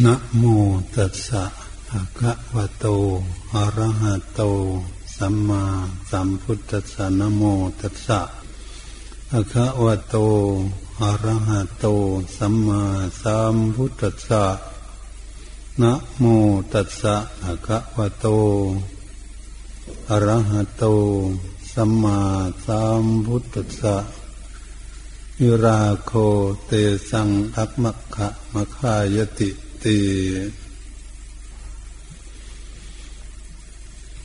นะโมตัสสะภะคะวะโต อะระหะโต สัมมาสัมพุทธัสสะนะโมตัสสะภะคะวะโต อะระหะโต สัมมาสัมพุทธัสสะนะโมตัสสะภะคะวะโต อะระหะโต สัมมาสัมพุทธัสสะยุราโคเตสังอักมะขะมะขายติ ติ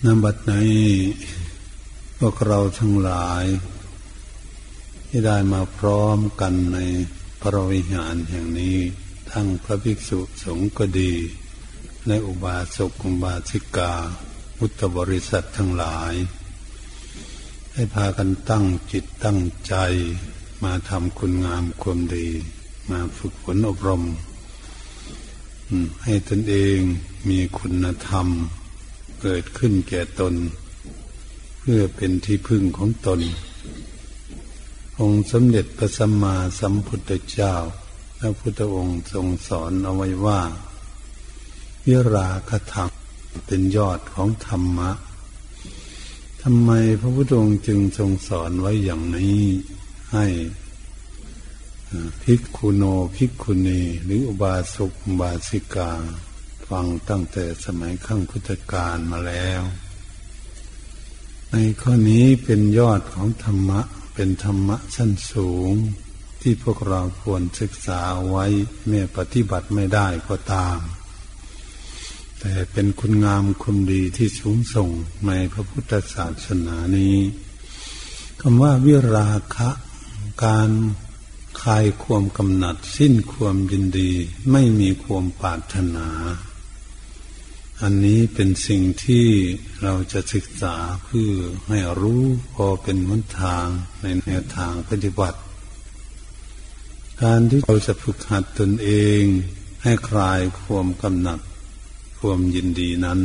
นบัดไหนพวกเราทั้งหลาย ที่ได้มาพร้อมกันในพระวิหารแห่งนี้ ทั้งพระภิกษุสงฆ์ก็ดี และอุบาสกอุบาสิกาพุทธบริษัททั้งหลาย ให้พากันตั้งจิตตั้งใจ มาทำคุณงามความดี มาฝึกฝนอบรม ให้ตนเองมีคุณธรรม เกิดขึ้นแก่ตน เพื่อเป็นที่พึ่งของตน องค์สมเด็จพระสัมมาสัมพุทธเจ้าพระพุทธองค์ทรงสอนเอาไว้ว่าวิราคธรรมเป็นยอดของธรรมะทำไมพระพุทธองค์จึงทรงสอนไว้อย่างนี้ให้ ภิกขุโนภิกขุณีหรืออุบาสกอุบาสิกา ฟังตั้งแต่สมัยขั้งพุทธกาลมาแล้ว ในข้อนี้เป็นยอดของธรรมะ เป็นธรรมะชั้นสูง ที่พวกเราควรศึกษาไว้แม้ปฏิบัติไม่ได้ก็ตาม แต่เป็นคุณงามคุณดีที่สูงส่งในพระพุทธศาสนานี้คำว่าวิราคะการ คลายความกำหนัด สิ้นความยินดี ไม่มีความปรารถนา อันนี้เป็นสิ่งที่เราจะศึกษาเพื่อให้รู้พอเป็นวันทางในแนวทางปฏิบัติ การที่เราจะฝึกหัดตนเอง ให้คลายความกำหนัด ความยินดีนั้น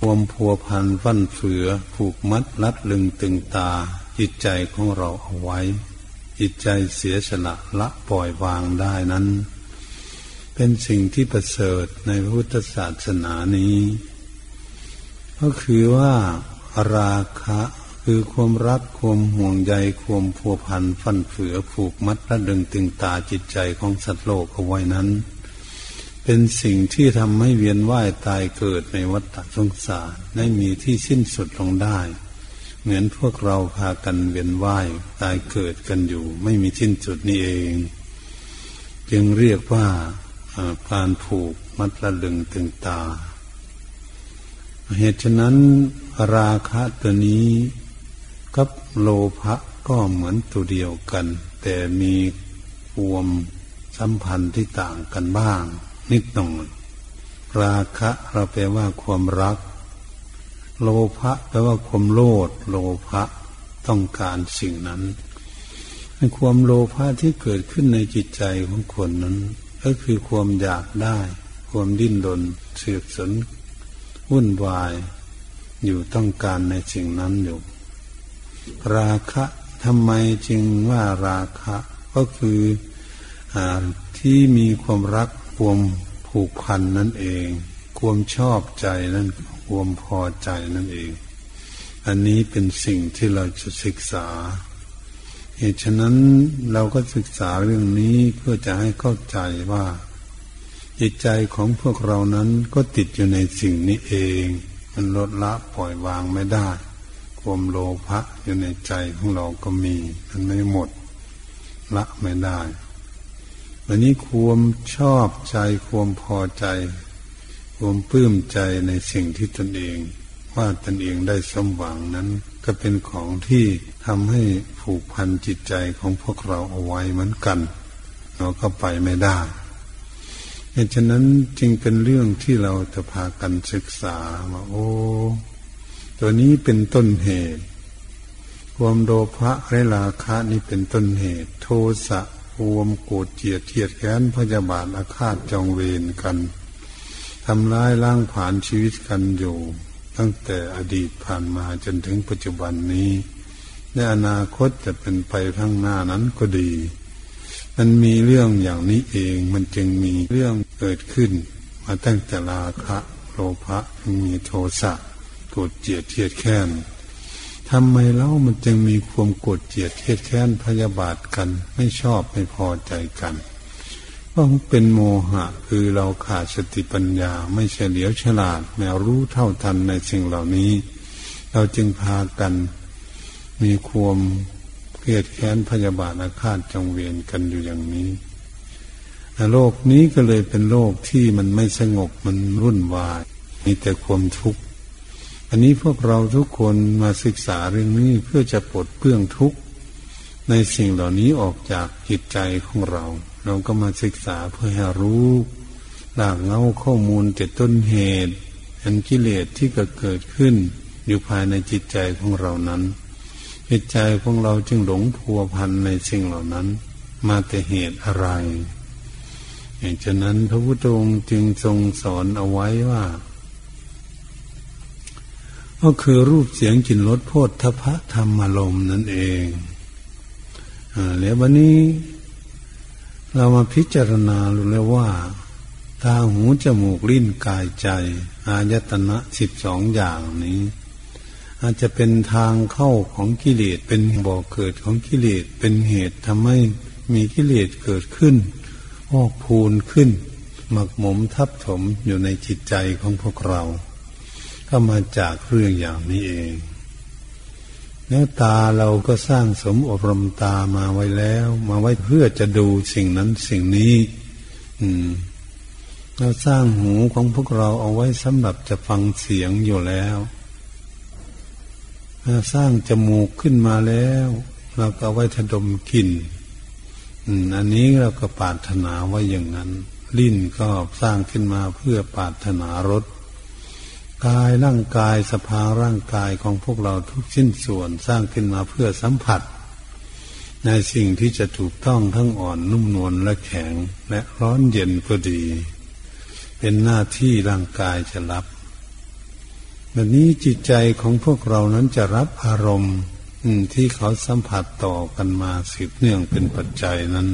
ความพัวพันฟั่นเฟือผูกมัดลัดลึงตึงตาจิตใจของเราเอาไว้ จิตใจเสียสละละปล่อยวางได้นั้น เป็นสิ่งที่ประเสริฐในพุทธศาสนานี้ ก็คือว่าราคะคือความรักความห่วงใยความพัวพันฟันเฟือผูกมัดระดึงตึงตาจิตใจของสัตว์โลกเอาไว้นั้น เป็นสิ่งที่ทำให้เวียนว่ายตายเกิดในวัฏสงสารไม่มีที่สิ้นสุดลงได้ เหมือนพวกเราพากันเวียนว่ายตายเกิดกันอยู่ ไม่มีสิ้นสุดนี่เอง จึงเรียกว่าการผูกมัดระลึงตึงตา เหตุฉะนั้นราคะตัวนี้กับโลภะก็เหมือนตัวเดียวกัน แต่มีความสัมพันธ์ที่ต่างกันบ้าง นิดหน่อยราคะเราแปลว่าความรัก โลภะแปลว่าความโลภโลภะต้องการสิ่งนั้นความโลภะที่เกิดขึ้นในจิตใจของคนนั้น ก็คือความอยากได้ ความดิ้นรนเสือกสนวุ่นวาย อยู่ต้องการในสิ่งนั้นอยู่ ราคะทำไมจึงว่าราคะ ก็คืออที่มีความรักความผูกพันนั่นเอง ความชอบใจนั่น วามพอใจนั่นเอง อันนี้เป็นสิ่งที่เราจะศึกษา เหตุฉะนั้นเราก็ศึกษาเรื่องนี้เพื่อจะให้เข้าใจว่า จิตใจของพวกเรานั้นก็ติดอยู่ในสิ่งนี้เอง มันลดละปล่อยวางไม่ได้ ความโลภะอยู่ในใจของเราก็มี มันไม่หมด ละไม่ได้วันนี้ความชอบใจความพอใจ ความปลื้มใจในสิ่งที่ตนเองว่าตนเองได้สมหวังนั้น ก็เป็นของที่ทำให้ผูกพันจิตใจของพวกเราเอาไว้เหมือนกัน เราก็ไปไม่ได้เหตุฉะนั้นจึงเป็นเรื่องที่เราจะพากันศึกษาว่าโอ้ ตัวนี้เป็นต้นเหตุความโลภะและราคะนี่เป็นต้นเหตุ โทสะความโกรธเจียดเทียดแค้นพยาบาทอาฆาตจองเวรกัน ทำร้ายล้างผ่านชีวิตกันอยู่ ตั้งแต่อดีตผ่านมาจนถึงปัจจุบันนี้ในอนาคตจะเป็นไปข้างหน้านั้นก็ดี มันมีเรื่องอย่างนี้เองมันจึงมีเรื่องเกิดขึ้น มาตั้งแต่ราคะโลภะมีโทสะโกรธเจียดเทียดแค้นทำไมเล่ามันจึงมีความโกรธเจียดเทียดแค้นพยาบาทกัน ไม่ชอบไม่พอใจกัน ราะเป็นโมหะคือเราขาดสติปัญญาไม่เฉลียวฉลาดแม้รู้เท่าทันในสิ่งเหล่านี้ เราจึงพากันมีความเกลียดแค้นพยาบาทอาฆาตจงเวียนกันอยู่อย่างนี้โลกนี้ก็เลยเป็นโลกที่มันไม่สงบมันรุ่นวาย มีแต่ความทุกข์อันนี้พวกเราทุกคนมาศึกษาเรื่องนี้เพื่อจะปลดเปลื้องทุกข์ในสิ่งเหล่านี้ออกจากจิตใจของเรา เราก็มาศึกษาเพื่อให้รู้หลากเงาข้อมูลแต่ต้นเหตุอันกิเลสที่เกิดขึ้น อยู่ภายในจิตใจของเรานั้นจิตใจของเราจึงหลงพัวพันในสิ่งเหล่านั้น มาแต่เหตุอะไรอย่างฉะนั้นพระพุทธองค์จึงทรงสอนเอาไว้ว่า ก็คือรูปเสียงกลิ่นรสโพธทพะธรรมารมนั่นเองอแล้ววันนี้ เรามาพิจารณาดูแล้วว่าตาหูจมูกลิ้นกายใจ อายตนะสิบสองอย่างนี้ อาจจะเป็นทางเข้าของกิเลสเป็นบ่อกเกิดของกิเลสเป็นเหตุทำให้มีกิเลสเกิดขึ้นออกพูนขึ้น หมักหมมทับถมอยู่ในจิตใจของพวกเรา ก็มาจากเรื่องอย่างนี้เอง เนื้อตาเราก็สร้างสมอบรมตามาไว้แล้ว มาไว้เพื่อจะดูสิ่งนั้นสิ่งนี้ อืมเราสร้างหูของพวกเราเอาไว้สำหรับจะฟังเสียงอยู่แล้วสร้างจมูกขึ้นมาแล้ว เราก็เอาไว้ทดมกลิ่นอันนี้เราก็ปาถนาไว้อย่างนั้น ลิ้นก็สร้างขึ้นมาเพื่อปาถนารส กายร่างกายสภาร่างกายของพวกเราทุกชิ้นส่วนสร้างขึ้นมาเพื่อสัมผัส ในสิ่งที่จะถูกต้องทั้งอ่อนนุ่มนวลและแข็งและร้อนเย็นก็ดี เป็นหน้าที่ร่างกายจะรับแบบนี้จิตใจของพวกเรานั้นจะรับอารมณ์ที่เขาสัมผัสต่อกันมาสืบเนื่องเป็นปัจจัยนั้น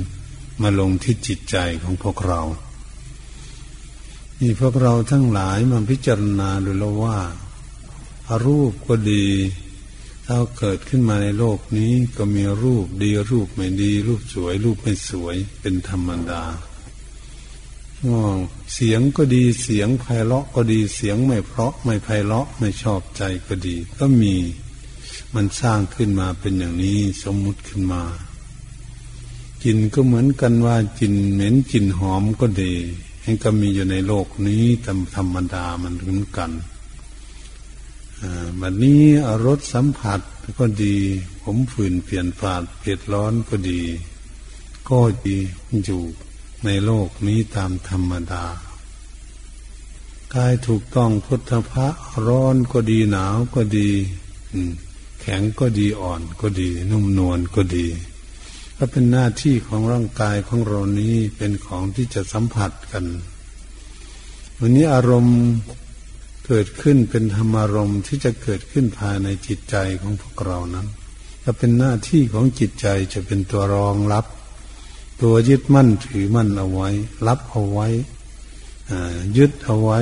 มาลงที่จิตใจของพวกเรา นี่พวกเราทั้งหลายมาพิจารณาดูแล้วว่าอารูปก็ดี ถ้าเกิดขึ้นมาในโลกนี้ก็มีรูปดีรูปไม่ดี รูปสวย รูปไม่สวยเป็นธรรมดาเสียงก็ดีเสียงไพเราะก็ดีเสียงไม่เพราะไม่ไพเราะไม่ชอบใจก็ดี ก็มีมันสร้างขึ้นมาเป็นอย่างนี้สมมุติขึ้นมากินก็เหมือนกันว่ากินเหม็นกินหอมก็ดี นก็มีอยู่ในโลกนี้ตามธรรมดามันเหมือนกันบัดนี้รสสัมผัสก็ดี ผมฝืนเปลี่ยนฝาดเผ็ดร้อนก็ดี ก็ดีอยู่ในโลกนี้ตามธรรมดากายถูกต้องพุทธพระร้อนก็ดีหนาวก็ดีแข็งก็ดีอ่อนก็ดี นุ่มนวลก็ดี ก็เป็นหน้าที่ของร่างกายของเรานี้เป็นของที่จะสัมผัสกัน วันนี้อารมณ์เกิดขึ้นเป็นธรรมารมณ์ที่จะเกิดขึ้นภายในจิตใจของพวกเรานั้นก็เป็นหน้าที่ของจิตใจจะเป็นตัวรองรับ ตัวยึดมั่นถือมั่นเอาไว้ รับเอาไว้ยึดเอาไว้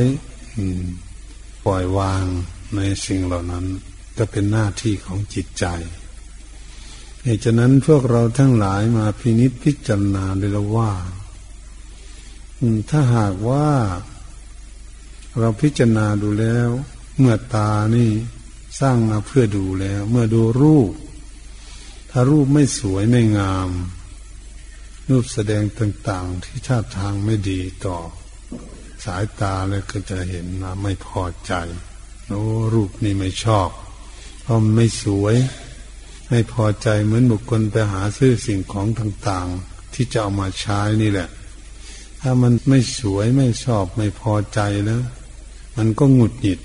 ปล่อยวางในสิ่งเหล่านั้น ก็เป็นหน้าที่ของจิตใจ เหตุฉะนั้นพวกเราทั้งหลายมาพินิจพิจารณาเลยละว่าถ้าหากว่า เราพิจารณาดูแล้ว เมื่อตานี่สร้างมาเพื่อดูแล้ว เมื่อดูรูป ถ้ารูปไม่สวยไม่งาม รูปแสดงต่างๆ ที่ท่าทางไม่ดีต่อ สายตาเลยก็จะเห็นนะไม่พอใจโอ้รูปนี้ไม่ชอบเพราะไม่สวย ไม่พอใจเหมือนบุคคลไปหาซื้อสิ่งของต่างๆ ที่จะเอามาใช้นี่แหละ ถ้ามันไม่สวยไม่ชอบไม่พอใจแล้ว มันก็หงุดหงิด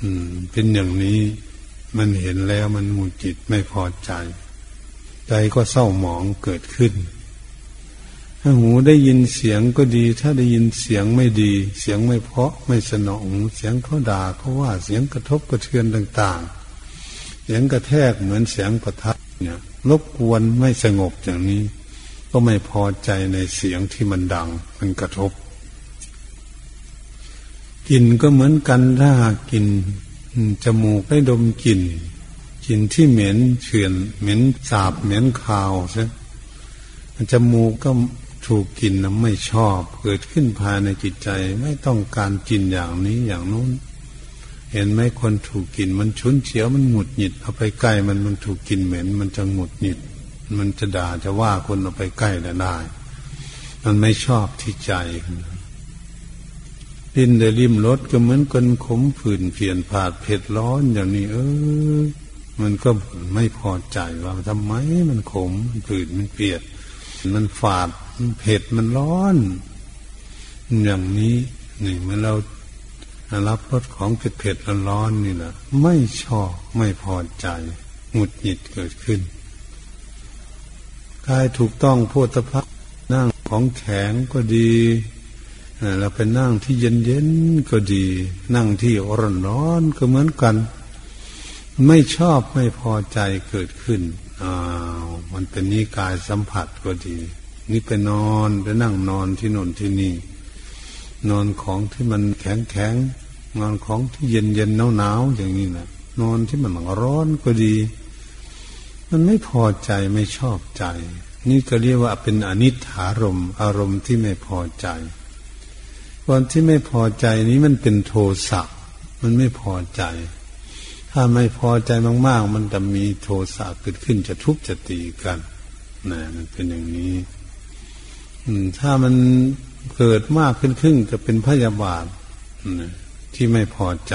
อืม เป็นอย่างนี้ มันเห็นแล้วมันหงุดหงิดไม่พอใจ ใจก็เศร้าหมองเกิดขึ้น ถ้าหูได้ยินเสียงก็ดี ถ้าได้ยินเสียงไม่ดี เสียงไม่เพาะไม่สนอง เสียงเขาด่าเขาว่าเสียงกระทบกระเทือนต่าง ๆ เสียงกระแทกเหมือนเสียงประทัดเนี่ยรบกวนไม่สงบอย่างนี้ ก็ไม่พอใจในเสียงที่มันดัง มันกระทบกลิ่นก็เหมือนกันถ้ากินจมูกได้ดมกลิ่นกลิ่นที่เหม็นเฉือนเหม็นสาบเหม็นคาวใช่จมูกก็ถูกกินนไม่ชอบ เกิดขึ้นภายในจิตใจไม่ต้องการกินอย่างนี้อย่างนู้น เห็นไหมคนถูกกินมันชุนเฉียวมันหงุดหงิดเอาไปใกล้มันมันถูกกินเหม็น มันจะหงุดหงิด มันจะด่าจะว่าคนเอาไปใกล้ได้ มันไม่ชอบที่ใจลิ้นได้ริมรสก็เหมือนกันขมฝืนเปลี่ยนผาดเผ็ดร้อนอย่างนี้ เออ มันก็ไม่พอใจว่าทำไมมันขมมันฝืนมันเปียด มันฝาดมันเผ็ดมันร้อน อย่างนี้นี่เมื่อเรา รับรสของเผ็ดเผ็ดร้อนนี่แหละไม่ชอบไม่พอใจหงุดหงิดเกิดขึ้นกายถูกต้องโพธพักนั่งของแข็งก็ดีเราไปนั่งที่เย็นเย็นก็ดี นั่งที่ร้อนร้อนก็เหมือนกัน ไม่ชอบไม่พอใจเกิดขึ้นอ้าวมันเป็นนิกายสัมผัสก็ดี นี่ไปนอนไปนั่งนอนที่นนที่นี่ นอนของที่มันแข็งแข็งนอนของที่เย็นเย็นหนาวหนาวอย่างนี้นะนอนที่มันร้อนก็ดี มันไม่พอใจไม่ชอบใจ นี่ก็เรียกว่าเป็นอนิถารมอารมณ์ที่ไม่พอใจความที่ไม่พอใจนี้มันเป็นโทสะมันไม่พอใจ ถ้าไม่พอใจมาก ๆ มันจะมีโทสะเกิดขึ้นจะทุบจะตีกันนะมันเป็นอย่างนี้ถ้ามัน เกิดมากขึ้นขึ้นจะเป็นพยาบาทที่ไม่พอใจ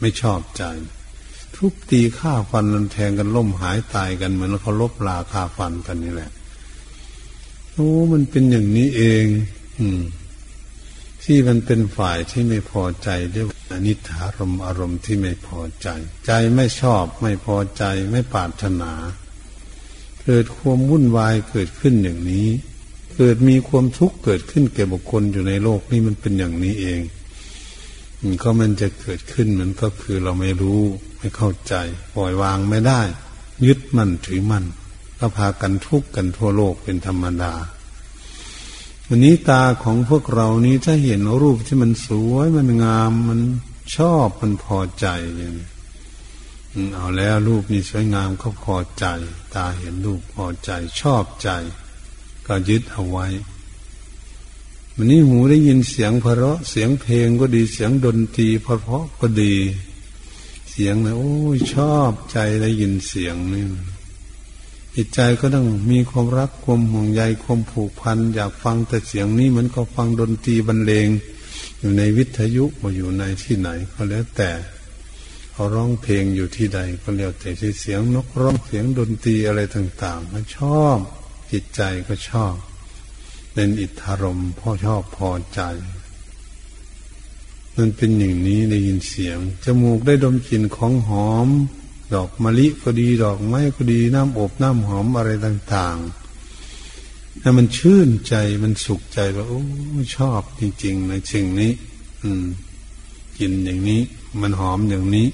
ไม่ชอบใจ ทุบตีฆ่าฟันนันแทงกันล่มหายตายกันเหมือนเขาลบลาฆ่าฟันกันนี่แหละโอ้มันเป็นอย่างนี้เอง อืม ที่มันเป็นฝ่ายที่ไม่พอใจเรียกว่านิถารมอารมณ์ที่ไม่พอใจ ใจไม่ชอบไม่พอใจ ไม่ปรารถนา เกิดความวุ่นวายเกิดขึ้นอย่างนี้ เกิดมีความทุกข์เกิดขึ้นแก่บุคคลอยู่ในโลกนี่มันเป็นอย่างนี้เองก็มันจะเกิดขึ้นมันก็คือเราไม่รู้ไม่เข้าใจ ปล่อยวางไม่ได้ ยึดมั่นถือมั่นก็พากันทุกข์กันทั่วโลกเป็นธรรมดาวันนี้ตาของพวกเรานี้ถ้าเห็นรูปที่มันสวยมันงามมันชอบมันพอใจอย่างนี้เอาแล้วรูปนี้สวยงามก็พอใจ ตาเห็นรูปพอใจชอบใจ ก็ยึดเอาไว้วันนี้หูได้ยินเสียงเพราะเสียงเพลงก็ดีเสียงดนตรีเพราะก็ดี เสียงนะโอ้ยชอบใจได้ยินเสียงนี่จิตใจก็ต้องมีความรักความห่วงใยความผูกพันอยากฟังแต่เสียงนี้มือนก็ฟังดนตรีบรรเลง อยู่ในวิทยุมาอยู่ในที่ไหนก็แล้วแต่เขาร้องเพลงอยู่ที่ใดก็แล้วแต่ที่เสียงนกร้องเสียงดนตรีอะไรต่างๆมันชอบ จิตใจก็ชอบ เป็นอิทธารมพ่อชอบพอใจ มันเป็นอย่างนี้ได้ยินเสียง จมูกได้ดมกลิ่นของหอม ดอกมะลิก็ดีดอกไม้ก็ดีน้ำอบน้ำหอมอะไรต่างๆถ้ามันชื่นใจมันสุขใจว่าโอ้ชอบจริงๆในสิ่งนี้ อืมกินอย่างนี้ มันหอมอย่างนี้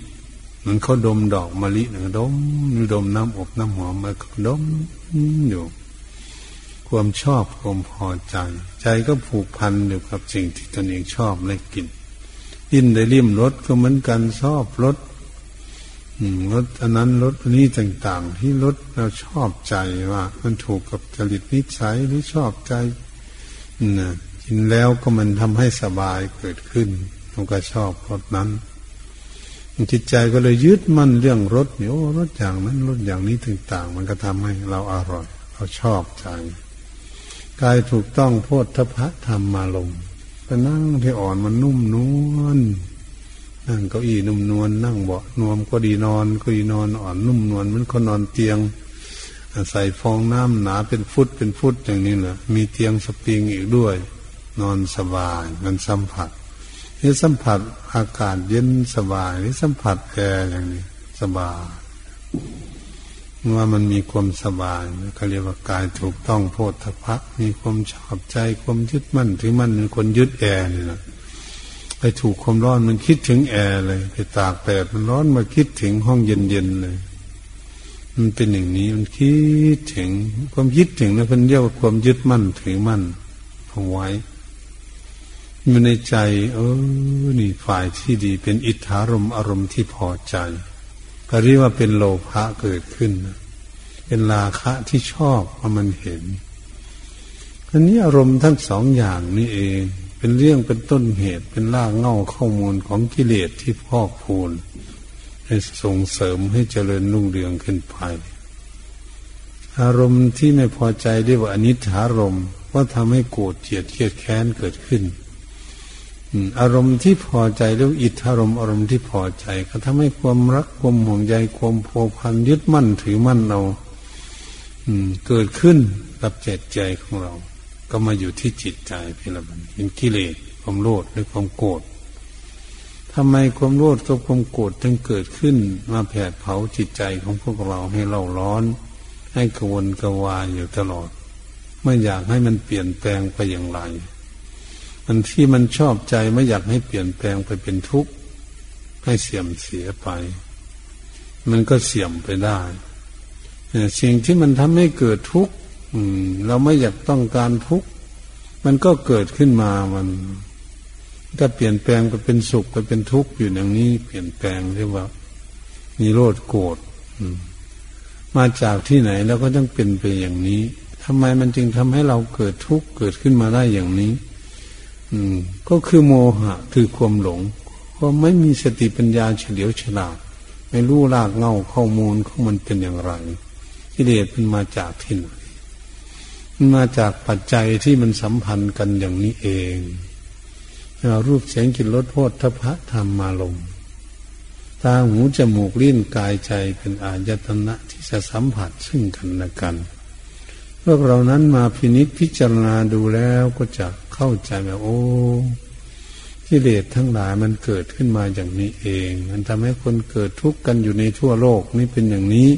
มันเขาดมดอกมะลินะดมดมน้ำอบน้ำหอมมาดมอยู่ ความชอบความพอใจ ใจก็ผูกพันอยู่กับสิ่งที่ตนเองชอบและกินกินได้ริมรสก็เหมือนกันชอบรสรถอันนั้นรถอันนี้ต่างๆ ที่รถเราชอบใจว่า มันถูกกับจริตนิสัยหรือชอบใจนะกินแล้วก็มันทำให้สบายเกิดขึ้นเราก็ชอบรถนั้นจิตใจก็เลยยึดมั่นเรื่องรถเนี่ยโอ้รถอย่างนั้นรถอย่างนี้ต่าง ๆ มันก็ทำให้เราอร่อย เราชอบใจ กายถูกต้องโพธพะธรรมมาลงไปนั่งที่อ่อนมันนุ่มนวลนั่งเก้าอี้นุ่มนวลนั่งเบาะนวมก็ดีนอนก็ดีนอนอ่อนนุ่มนวลมันก็นอนเตียงใส่ฟองน้ำหนาเป็นฟุตเป็นฟุตอย่างนี้แหละมีเตียงสปริงอีกด้วย นอนสบายมันสัมผัสนี่สัมผัสอากาศเย็นสบายนี่สัมผัสแอร์อย่างนี้ สบาย ว่ามันมีความสบายเขาเรียกว่ากายถูกต้องโผฏฐัพพะมีความชอบใจความยึดมั่นถือมั่นเป็นคนยึดแอร์นี่แหละไปถูกความร้อนมันคิดถึงแอร์เลย ไปตากแดดมันร้อนมาคิดถึงห้องเย็นๆเลย มันเป็นอย่างนี้มันคิดถึงความยึดถึงนะเพิ่นเรียกว่าความยึดมั่นถือมั่นเอาไว้อยู่ในใจ เออนี่ฝ่ายที่ดีเป็นอิทธารมอารมณ์ที่พอใจ ก็เรียกว่าเป็นโลภะเกิดขึ้น เป็นราคะที่ชอบเพราะมันเห็นอันนี้อารมณ์ทั้งสองอย่างนี่เอง เป็นเรื่องเป็นต้นเหตุเป็นรากเง่าข้อมูลของกิเลสที่พอกพูนให้ส่งเสริมให้เจริญรุ่งเรืองขึ้นไป อารมณ์ที่ไม่พอใจเรียกว่าอนิจฐารมณ์ว่าทำให้โกรธเจียดเคียดแค้นเกิดขึ้น อารมณ์ที่พอใจเรียกอิทธารมณ์อารมณ์ที่พอใจ ก็ทำให้ความรักความห่วงใยความโผพันยึดมั่นถือมั่นเราเกิดขึ้นกับจิตใจของเรา ก็มาอยู่ที่จิตใจพี่ละมันเป็นกิเลสความโลภหรือความโกรธทำไมความโลภกับความโกรธจึงเกิดขึ้น มาแผดเผาจิตใจของพวกเราให้เราร้อน ให้กวนกวายอยู่ตลอด ไม่อยากให้มันเปลี่ยนแปลงไปอย่างไร มันที่มันชอบใจไม่อยากให้เปลี่ยนแปลงไปเป็นทุกข์ให้เสื่อมเสียไป มันก็เสื่อมไปได้สิ่งที่มันทำให้เกิดทุกข์เราไม่อยากต้องการทุกข์มันก็เกิดขึ้นมามันก็เปลี่ยนแปลงไปเป็นสุขไปเป็นทุกข์อยู่อย่างนี้เปลี่ยนแปลงเรียกว่ามีโลดโกรธมาจากที่ไหนแล้วก็ต้องเป็นไปอย่างนี้ทำไมมันจึงทำให้เราเกิดทุกข์เกิดขึ้นมาได้อย่างนี้ อืม ก็คือโมหะคือความหลงเพราะไม่มีสติปัญญาเฉลียวฉลาดไม่รู้รากเงาข้อมูลของมันเป็นอย่างไรกิเลสมันมาจากที่ไหนมันมาจากปัจจัยที่มันสัมพันธ์กันอย่างนี้เองรารูปเสียงกลิ่นรสโพธพะธรรมมาลงตาหูจมูกลิ้นกายใจเป็นอายตนะที่จะสัมผัสซึ่งกันและกันพวกเรานั้นมาพินิจพิจารณาดูแล้วก็จะ เข้าใจแบบโอ้กิเลสทั้งหลายมันเกิดขึ้นมาอย่างนี้เอง มันทำให้คนเกิดทุกข์กันอยู่ในทั่วโลกนี่เป็นอย่างนี้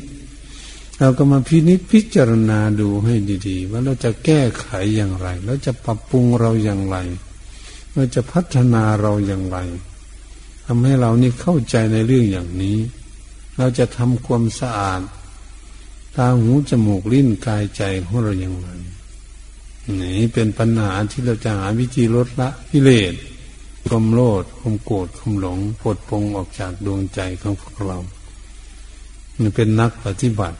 เราก็มาพินิจพิจารณาดูให้ดี ๆ ว่าเราจะแก้ไขอย่างไรเราจะปรับปรุงเราอย่างไรเราจะพัฒนาเราอย่างไรทำให้เรานี่เข้าใจในเรื่องอย่างนี้ เราจะทำความสะอาด ตาหูจมูกลิ้นกายใจของเราอย่างไร นี่เป็นปัญหาที่เราจะหาวิธีลดละกิเลสความโลดความโกรธความหลงปลดปงออกจากดวงใจของพวกเรามันเป็นนักปฏิบัติ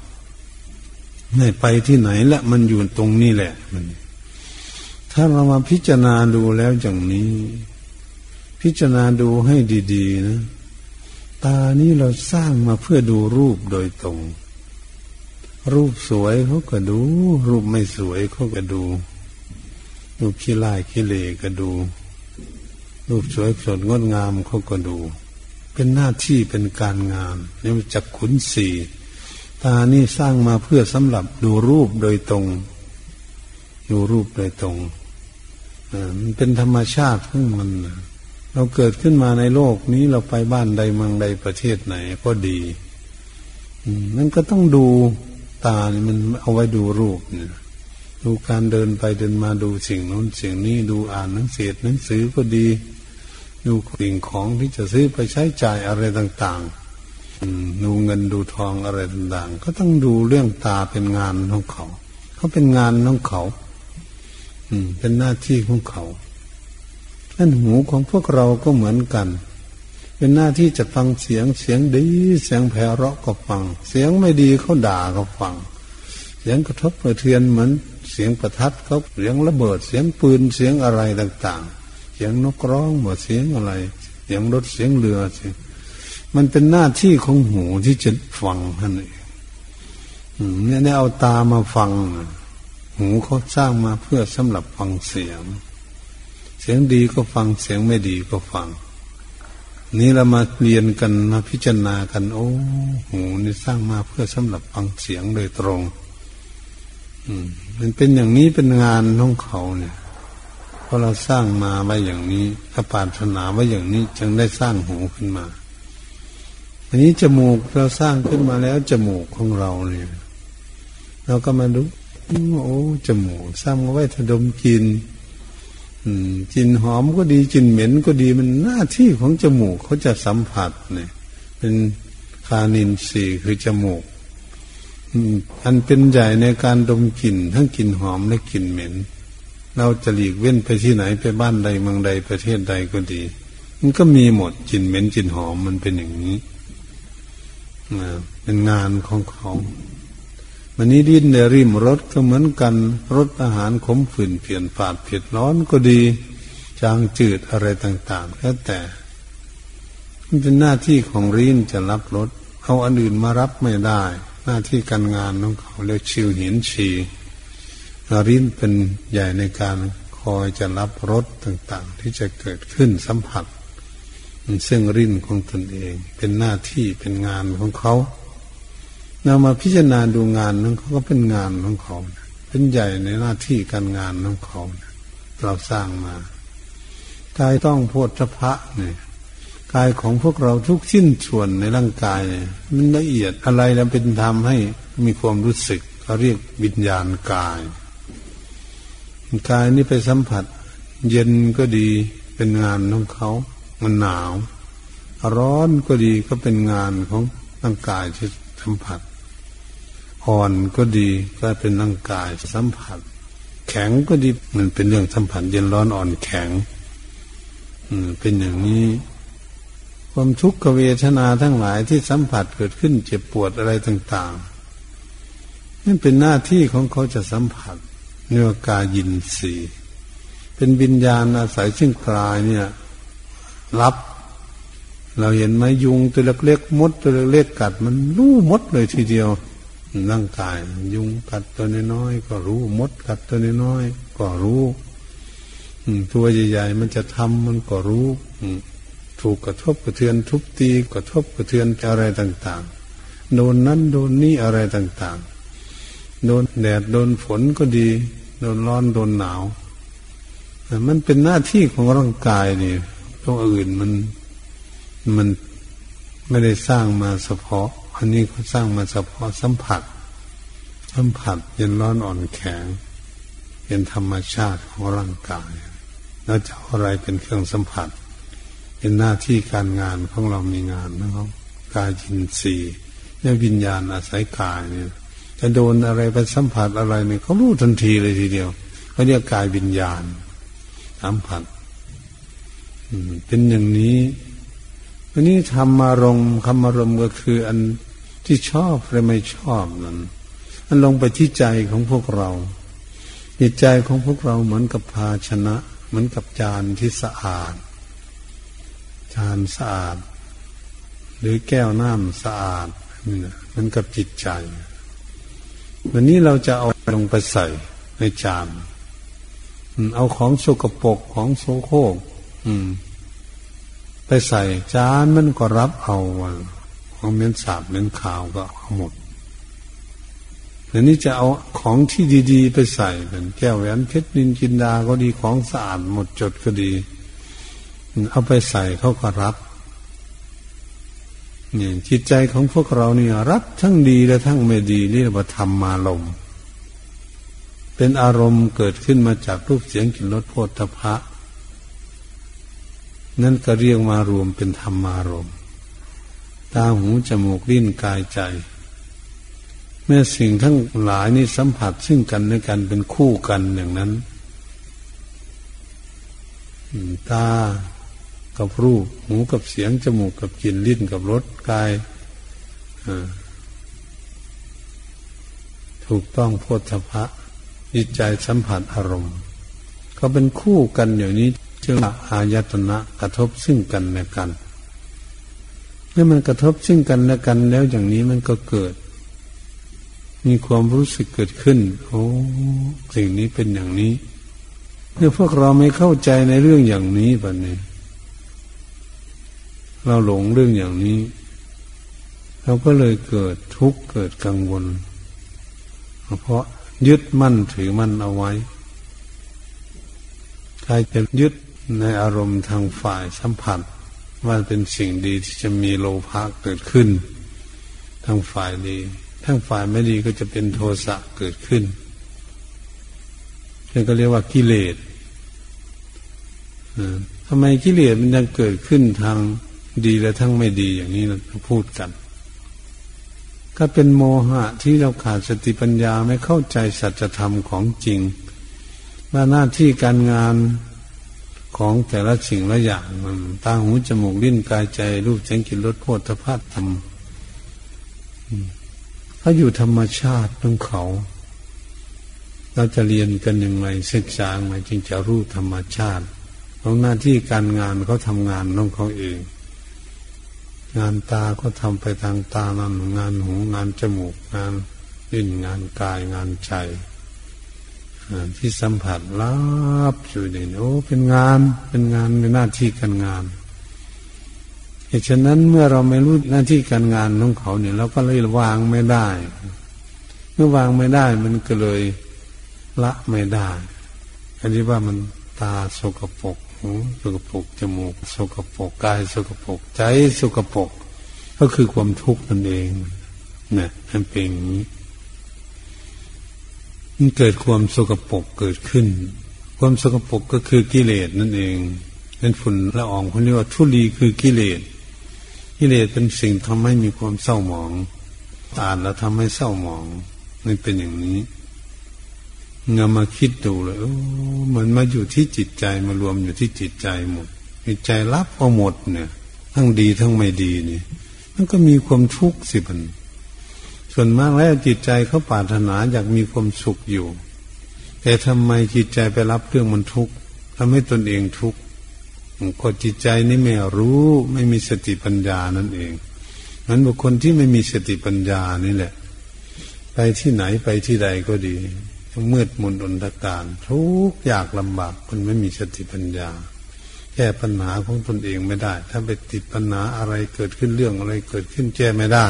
ไม่ไปที่ไหนละมันอยู่ตรงนี้แหละมันถ้าเรามาพิจารณาดูแล้วอย่างนี้ พิจารณาดูให้ดีๆนะ ตานี้เราสร้างมาเพื่อดูรูปโดยตรง รูปสวยเขาก็ดู รูปไม่สวยเขาก็ดู รูปขี้ลายขี้เลก็ดู รูปสวยสดงดงามเขาก็ดู เป็นหน้าที่เป็นการงานนี่มันจักขุนสีตานี่สร้างมาเพื่อสำหรับดูรูปโดยตรง ดูรูปโดยตรงมันเป็นธรรมชาติของมัน เราเกิดขึ้นมาในโลกนี้เราไปบ้านใดเมืองใดประเทศไหนก็ดีมันก็ต้องดูตานี่มันเอาไว้ดูรูปเนี่ย ดูการเดินไปเดินมาดูสิ่งโน้นสิ่งนี้ดูอ่านหนังสือหนังสือก็ดี ดูสิ่งของที่จะซื้อไปใช้จ่ายอะไรต่างๆดูเงินดูทองอะไรต่างๆ ก็ต้องดูเรื่องตาเป็นงานของเขา เขาเป็นงานของเขา อืม เป็นหน้าที่ของเขาท่นหูของพวกเราก็เหมือนกัน เป็นหน้าที่จะฟังเสียงเสียงดีเสียงแผ่เราะก็ฟัง เสียงไม่ดีเขาด่าก็ฟัง เสียงกระทบกระเทือนเหมือน สียงประทัดเขาเสียงระเบิดเสียงปืนเสียงอะไรต่างๆ เสียงนกร้องหมดเสียงอะไร เสียงรถเสียงเรือเสียงมันเป็นหน้าที่ของหูที่จะฟังท่านเองเนี่ยได้เอาตามาฟัง หูเขาสร้างมาเพื่อสำหรับฟังเสียง เสียงดีก็ฟังเสียงไม่ดีก็ฟัง นี่เรามาเรียนกันมาพิจารณากัน โอ้หูนี่สร้างมาเพื่อสำหรับฟังเสียงโดยตรง มันเป็นอย่างนี้เป็นงานของเขาเนี่ยเพราะเราสร้างมาไว้อย่างนี้ถ้าปารถนาไว้อย่างนี้จึงได้สร้างหูขึ้นมา อันนี้จมูกเราสร้างขึ้นมาแล้วจมูกของเราเนี่ยเราก็มาดูโอ้จมูกสร้างมาไว้ถดมกินกินหอมก็ดีกินเหม็นก็ดีมันหน้าที่ของจมูกเขาจะสัมผัสเนี่ย เป็นคานินสีคือจมูก อันเป็นใหญ่ในการดมกลิ่น ทั้งกลิ่นหอมและกลิ่นเหม็น เราจะหลีกเว้นไปที่ไหนไปบ้านใดเมืองใดประเทศใดก็ดี มันก็มีหมดกลิ่นเหม็นกลิ่นหอมมันเป็นอย่างนี้เป็นงานของเขาวันนี้ดินในริมรถก็เหมือนกันรสอาหารขมขื่นเปลี่ยนฝาดเผ็ดร้อนก็ดี จางจืดอะไรต่างๆแล้วแต่มันเป็นหน้าที่ของรินจะรับรสเอาอันอื่นมารับไม่ได้ น้าที่การงานของเขาเรียกชิวหินชีรินเป็นใหญ่ในการคอยจะรับรสต่างๆ ที่จะเกิดขึ้นสัมผัสซึ่งรินของตนเองเป็นหน้าที่เป็นงานของเขาเรามาพิจารณาดูงานนั้นเขาก็เป็นงานของเขาเป็นใหญ่ในหน้าที่การงานของเขาเราสร้างมากายต้องโพธพะเนี่ย กายของพวกเราทุกชิ้นส่วนในร่างกายมันละเอียดอะไรแล้วเป็นทำให้มีความรู้สึกเขาเรียกวิญญาณกาย กายนี้ไปสัมผัส เย็นก็ดีเป็นงานของเขา มันหนาว ร้อนก็ดีก็เป็นงานของร่างกายที่สัมผัส อ่อนก็ดีก็เป็นร่างกายสัมผัส แข็งก็ดีมันเป็นเรื่องสัมผัส เย็นร้อนอ่อนแข็ง อืมเป็นอย่างนี้ ความทุกขเวทนาทั้งหลายที่สัมผัสเกิดขึ้นเจ็บปวดอะไรต่าง ๆ นั่นเป็นหน้าที่ของเขาจะสัมผัสเนื้อกายินสีเป็นวิญญาณอาศัยซึ่งกายเนี่ย รับ เราเห็นไหมยุงตัวเล็กๆมดตัวเล็กๆกัด มันรู้มดเลยทีเดียวร่างกาย ยุงกัดตัวน้อยๆก็รู้มดกัดตัวน้อยๆก็รู้ตัวใหญ่ๆมันจะทำมันก็รู้ ถูกกระทบกระเทือนทุบตีกระทบกระเทือนอะไรต่างๆ โดนนั้นโดนนี้อะไรต่างๆ โดนแดดโดนฝนก็ดี โดนร้อนโดนหนาว มันเป็นหน้าที่ของร่างกายนี่ตัวอื่นมันมันไม่ได้สร้างมาเฉพาะ อันนี้เขาสร้างมาเฉพาะสัมผัส สัมผัสเย็นร้อนอ่อนแข็งเป็นธรรมชาติของร่างกายแล้วจะอะไรเป็นเครื่องสัมผัส เป็นหน้าที่การงานของเรามีงานนะครับกายจินสีเนี่ยวิญญาณอาศัยกายเนี่ยจะโดนอะไรไปสัมผัสอะไรเนี่ยเขารู้ทันทีเลยทีเดียวเขาเรียกกายวิญญาณสัมผัสเป็นอย่างนี้อันนี้ธรรมารมคำอารมณ์ก็คืออันที่ชอบหรือไม่ชอบนั้นมันลงไปที่ใจของพวกเราจิตใจของพวกเราเหมือนกับภาชนะ เหมือนกับจานที่สะอาด จานสะอาด หรือแก้วน้ำสะอาดนี่นะมันกับจิตใจ วันนี้เราจะเอาลงไปใส่ในจานเอาของสกปรกของโสโครกไปใส่จานมันก็รับเอาของเม้นสาบเม้นขาวก็เอาหมดเดี๋ยวนี้จะเอาของที่ดี ๆ ไปใส่เป็นแก้วแหวนเพชรนินจินดาก็ดีของสะอาดหมดจดก็ดี เอาไปใส่เขาก็รับเนี่ยจิตใจของพวกเราเนี่ยรับทั้งดีและทั้งไม่ดีเรียกว่าธรรมารมเป็นอารมณ์เกิดขึ้นมาจากรูปเสียงกลิ่นรสโผฏฐพะ นั่นก็เรียกมารวมเป็นธรรมารมตาหูจมูกลิ้นกายใจ เมื่อสิ่งทั้งหลายนี้สัมผัสซึ่งกันในกันเป็นคู่กันอย่างนั้น ตา กับรูป หูกับเสียง จมูกกับกลิ่น ลิ้นกับรส กายถูกต้องโพธพะจิตใจสัมผัสอารมณ์ ก็เป็นคู่กันอย่างนี้จึงอายตนะกระทบซึ่งกันและกันเมื่อมันกระทบซึ่งกันและกันแล้วอย่างนี้มันก็เกิด มีความรู้สึกเกิดขึ้น โอ้สิ่งนี้เป็นอย่างนี้เมื่อพวกเราไม่เข้าใจในเรื่องอย่างนี้แบบนี้ เราหลงเรื่องอย่างนี้ เราก็เลยเกิดทุกข์เกิดกังวล เพราะยึดมั่นถือมั่นเอาไว้ใครจะยึดในอารมณ์ทางฝ่ายสัมผัส ว่าเป็นสิ่งดีที่จะมีโลภะเกิดขึ้น ทางฝ่ายดีทั้งฝ่ายไม่ดีก็จะเป็นโทสะเกิดขึ้นนี่ก็เรียกว่ากิเลสทำไมกิเลสมันยังเกิดขึ้นทาง ดีและทั้งไม่ดีอย่างนี้เราพูดกัน ก็เป็นโมหะที่เราขาดสติปัญญาไม่เข้าใจสัจธรรมของจริง ว่าหน้าที่การงานของแต่ละสิ่งละอย่างมันตาหูจมูกลิ้นกายใจรูปเสียงกลิ่นรสโผฏฐพัฒธรรมเขาอยู่ธรรมชาติของเขา เราจะเรียนกันยังไงศึกษาไงจึงจะรู้ธรรมชาติของหน้าที่การงานเขาทำงานของเขาเอง งานตาก็ทำไปทางตานั่นงานหูงานจมูกงานลิ้นงานกายงานใจที่สัมผัสลับอยู่ในโอ้เป็นงาน เป็นงานเป็นหน้าที่การงานเหตุฉะนั้นเมื่อเราไม่รู้หน้าที่การงานของเขาเนี่ยเราก็เลยวางไม่ได้ เมื่อวางไม่ได้มันก็เลยละไม่ได้ อันนี้ว่ามันตาสกปรก หูสกปรกจมูกสกปรกกายสกปรกใจสกปรกก็คือความทุกข์นั่นเองนี่ยมันเป็นอย่างนี้มันเกิดความสกปรกเกิดขึ้น ความสกปรกก็คือกิเลสนั่นเองเป็นฝุ่นละอองเขาเรียกว่าทุลีคือกิเลสกิเลสเป็นสิ่งทำให้มีความเศร้าหมองอ่านแล้วทำให้เศร้าหมองมันเป็นอย่างนี้ เงามาคิดดูเลยมันมาอยู่ที่จิตใจมารวมอยู่ที่จิตใจหมดจิตใจรับเอาหมดเนี่ย ทั้งดีทั้งไม่ดีนี่มันก็มีความทุกข์สิมันส่วนมากแล้วจิตใจเขาปรารถนาอยากมีความสุขอยู่ แต่ทำไมจิตใจไปรับเรื่องมันทุกข์ทำให้ตนเองทุกข์ก็จิตใจนี่ไม่รู้ไม่มีสติปัญญานั่นเองนั้นบุคคลที่ไม่มีสติปัญญานี่แหละ ไปที่ไหนไปที่ใดก็ดี มืดมนอนตการ ทุกอยากลำบากคนไม่มีสติปัญญา แก้ปัญหาของตนเองไม่ได้ ถ้าไปติดปัญหาอะไรเกิดขึ้นเรื่องอะไรเกิดขึ้นแก้ไม่ได้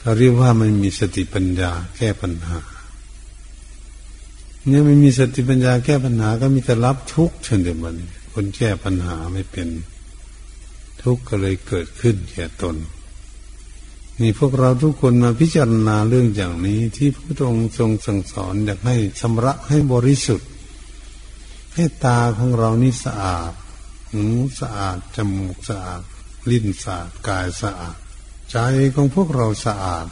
เขาเรียกว่ามันมีสติปัญญา แก้ปัญหา เนี่ยไม่มีสติปัญญา แก้ปัญหาก็มีแต่รับทุกข์เช่นเดียวกันคนแก้ปัญหาไม่เป็น ทุกข์ก็เลยเกิดขึ้นแก่ตน นี่พวกเราทุกคนมาพิจารณาเรื่องอย่างนี้ ที่พระองค์ทรงสั่งสอนอยากให้ชำระให้บริสุทธิ์ ให้ตาของเรานี่สะอาดหูสะอาดจมูกสะอาด ลิ้นสะอาดกายสะอาด ใจของพวกเราสะอาด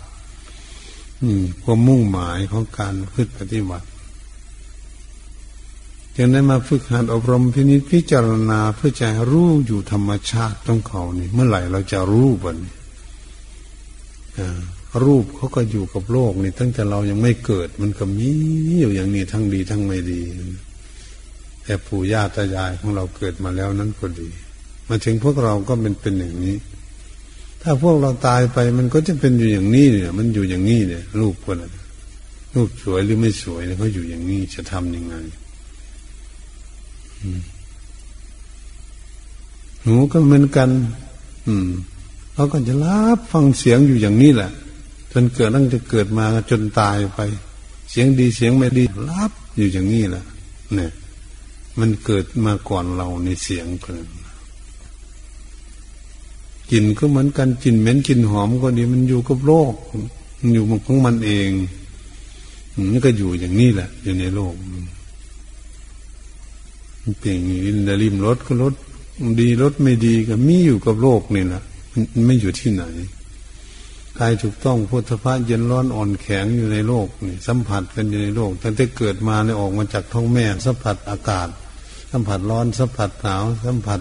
นี่ความมุ่งหมายของการพึ่ปฏิบัติจึงได้มาฝึกหัดอบรมพินิจพิจารณาเพื่อจะรู้อยู่ธรรมชาติต้องเขานี่ เมื่อไหร่เราจะรู้บัน รูปเขาก็อยู่กับโลกนี่ตั้งแต่เรายังไม่เกิด มันก็มีอยู่อย่างนี้ทั้งดีทั้งไม่ดี แต่ปู่ย่าตายายของเราเกิดมาแล้วนั้นก็ดี มาถึงพวกเราก็เป็นเป็นอย่างนี้ ถ้าพวกเราตายไปมันก็จะเป็นอยู่อย่างนี้เนี่ย มันอยู่อย่างนี้เนี่ย รูปคนรูปสวยหรือไม่สวยเนี่ยเขาอยู่อย่างนี้จะทำยังไงหนูก็เหมือนกัน อืม เขาก็จะรับฟังเสียงอยู่อย่างนี้แหละ จนเกิดตั้งจะเกิดมาจนตายไป เสียงดีเสียงไม่ดีรับอยู่อย่างนี้แหละเนี่ย มันเกิดมาก่อนเราในเสียงเพิ่นกลิ่นก็เหมือนกันกลิ่นเหม็นกลิ่นหอมก็ดีมันอยู่กับโลกมันอยู่ของมันเองนี่ก็อยู่อย่างนี้แหละ อยู่ในโลกเป็นอย่างนี้ริมรถก็รถดีรถไม่ดีก็มีอยู่กับโลกนี่แหละ ไม่อยู่ที่ไหนกายถูกต้องพุทธภาเย็นร้อนอ่อนแข็งอยู่ในโลกนี่สัมผัสกันอยู่ในโลกตั้งแต่เกิดมาในออกมาจากท้องแม่สัมผัสอากาศ สัมผัสร้อนสัมผัสหนาวสัมผัส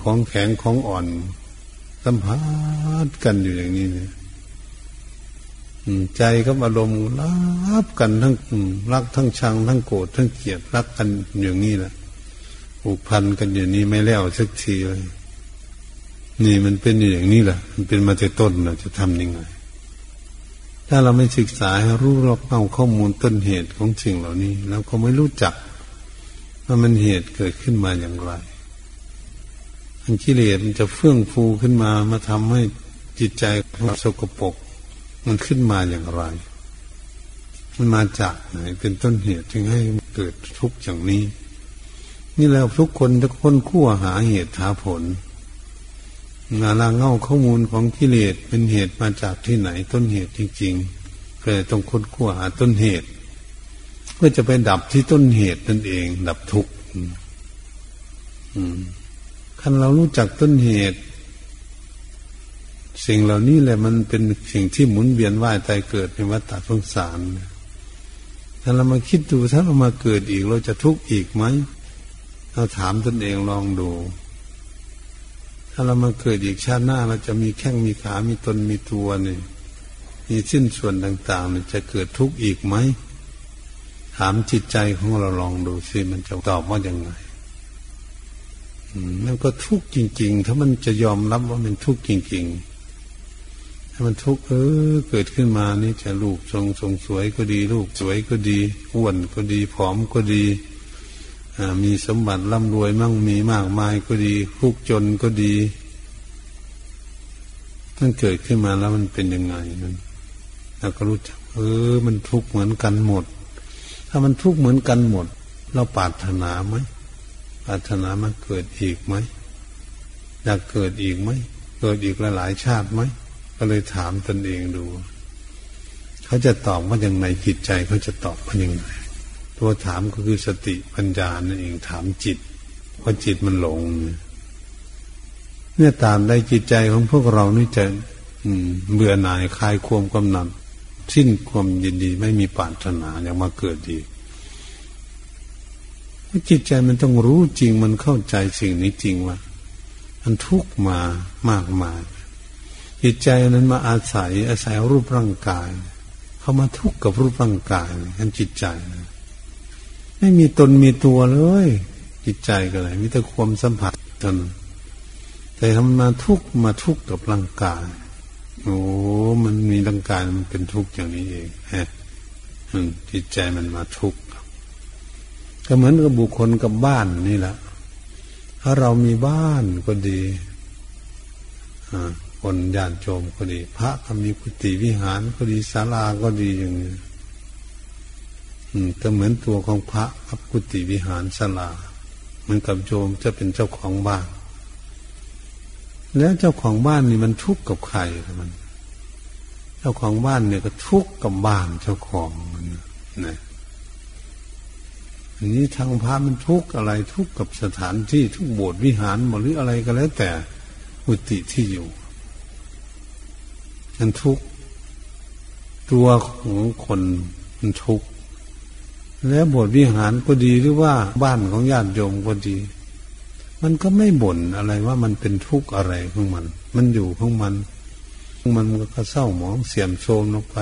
ของแข็งของอ่อน สัมผัสกันอยู่อย่างนี้เนี่ยใจกับอารมณ์รับกันทั้งรักทั้งชังทั้งโกรธทั้งเกลียดรักกันอย่างนี้แหละผูกพันกันอย่างนี้ไม่แล้วสักทีเลย นี่มันเป็นอย่างนี้แหละ มันเป็นมาแต่ต้นเราจะทำยังไง ถ้าเราไม่ศึกษาให้รู้รอบเอาข้อมูลต้นเหตุของสิ่งเหล่านี้เราก็ไม่รู้จักว่ามันเหตุเกิดขึ้นมาอย่างไรอันกิเลสมันจะเฟื่องฟูขึ้นมามาทำให้จิตใจเราสกปรกมันขึ้นมาอย่างไร มันมาจากไหนเป็นต้นเหตุจึงให้เกิดทุกข์อย่างนี้ นี่แล้วทุกคนทุกคนคู่หาเหตุหาผล งาลาเง่าข้อมูลของกิเลสเป็นเหตุมาจากที่ไหนต้นเหตุจริงๆก็เลยต้องค้นคว้าหาต้นเหตุ เพื่อจะไปดับที่ต้นเหตุนั่นเอง ดับทุกข์คันเรารู้จักต้นเหตุ สิ่งเหล่านี้แหละมันเป็นสิ่งที่หมุนเวียนว่ายตายเกิดในวัฏฏะสงสารถ้าเรามาคิดดูถ้าเรามาเกิดอีก เราจะทุกข์อีกไหมเราถามตนเองลองดู ถ้าเรามาเกิดอีกชาติหน้าเราจะมีแข้งมีขา มีตนมีตัวนี่มีสิ้นส่วนต่างๆจะเกิดทุกข์อีกไหม ถามจิตใจของเราลองดูสิมันจะตอบว่ายังไงมันก็ทุกข์จริง ๆ ถ้ามันจะยอมรับว่ามันทุกข์จริง ๆ ถ้ามันทุกข์เออ เกิดขึ้นมานี่จะลูกทรงทรงสวยก็ดี ลูกสวยก็ดีอ้วนก็ดีผอมก็ดี มีสมบัติร่ำรวยมั่งมีมากมายก็ดีคุกจนก็ดีมันเกิดขึ้นมาแล้วมันเป็นยังไงนั่นเราก็รู้จัก เออ มันทุกข์เหมือนกันหมด ถ้ามันทุกข์เหมือนกันหมด เราปรารถนาไหมปรารถนามาเกิดอีกไหมอยากเกิดอีกไหมเกิดอีกหลายชาติไหมก็เลยถามตนเองดู เขาจะตอบว่าอย่างไรจิตใจเขาจะตอบว่าอย่างไร ตัวถามก็คือสติปัญญานั่นเองถามจิตว่าะจิตมันหลง เนี่ยตามได้จิตใจของพวกเรานี่จะเบื่อหน่ายคลายความกำหนัดสิ้นความยินดีไม่มีปรารถนาอย่างมาเกิดดีจิตใจมันต้องรู้จริงมันเข้าใจสิ่งนี้จริงว่ามันทุกข์มามากมายจิตใจนั้นมาอาศัยอาศัยรูปร่างกาย เขามาทุกข์กับรูปร่างกายนันจิตใจนะ ไม่มีตนมีตัวเลย จิตใจก็เลยมีแต่ความสัมผัสตนแต่ทำมาทุกมาทุกกับร่างกายโอ้มันมีร่างกายมันเป็นทุกข์อย่างนี้เองฮะจิตใจมันมาทุกข์ก็เหมือนกับบุคคลกับบ้านนี่แหละถ้าเรามีบ้านก็ดีคนญาติโยมก็ดี พระก็มีกุฏิวิหารก็ดีศาลาก็ดีอย่างนี้ ก็เหมือนตัวของพระกับกุฏิวิหารศาลาเหมือนกับโยมจะเป็นเจ้าของบ้าน แล้วเจ้าของบ้านนี่มันทุกข์กับใครมัน เจ้าของบ้านเนี่ยก็ทุกข์กับบ้านเจ้าของมันนะอันนี้ทางพระมันทุกข์อะไรทุกข์กับสถานที่ทุกโบสถ์วิหารหรืออะไรก็แล้วแต่อุติที่อยู่มันทุกข์ตัวของคนมันทุกข์ แล้วบทวิหารก็ดีหรือว่าบ้านของญาติโยมก็ดี มันก็ไม่บ่นอะไรว่ามันเป็นทุกข์อะไรของมัน มันอยู่ของมัน มันก็เศร้าหมองเสียมโทมลงไป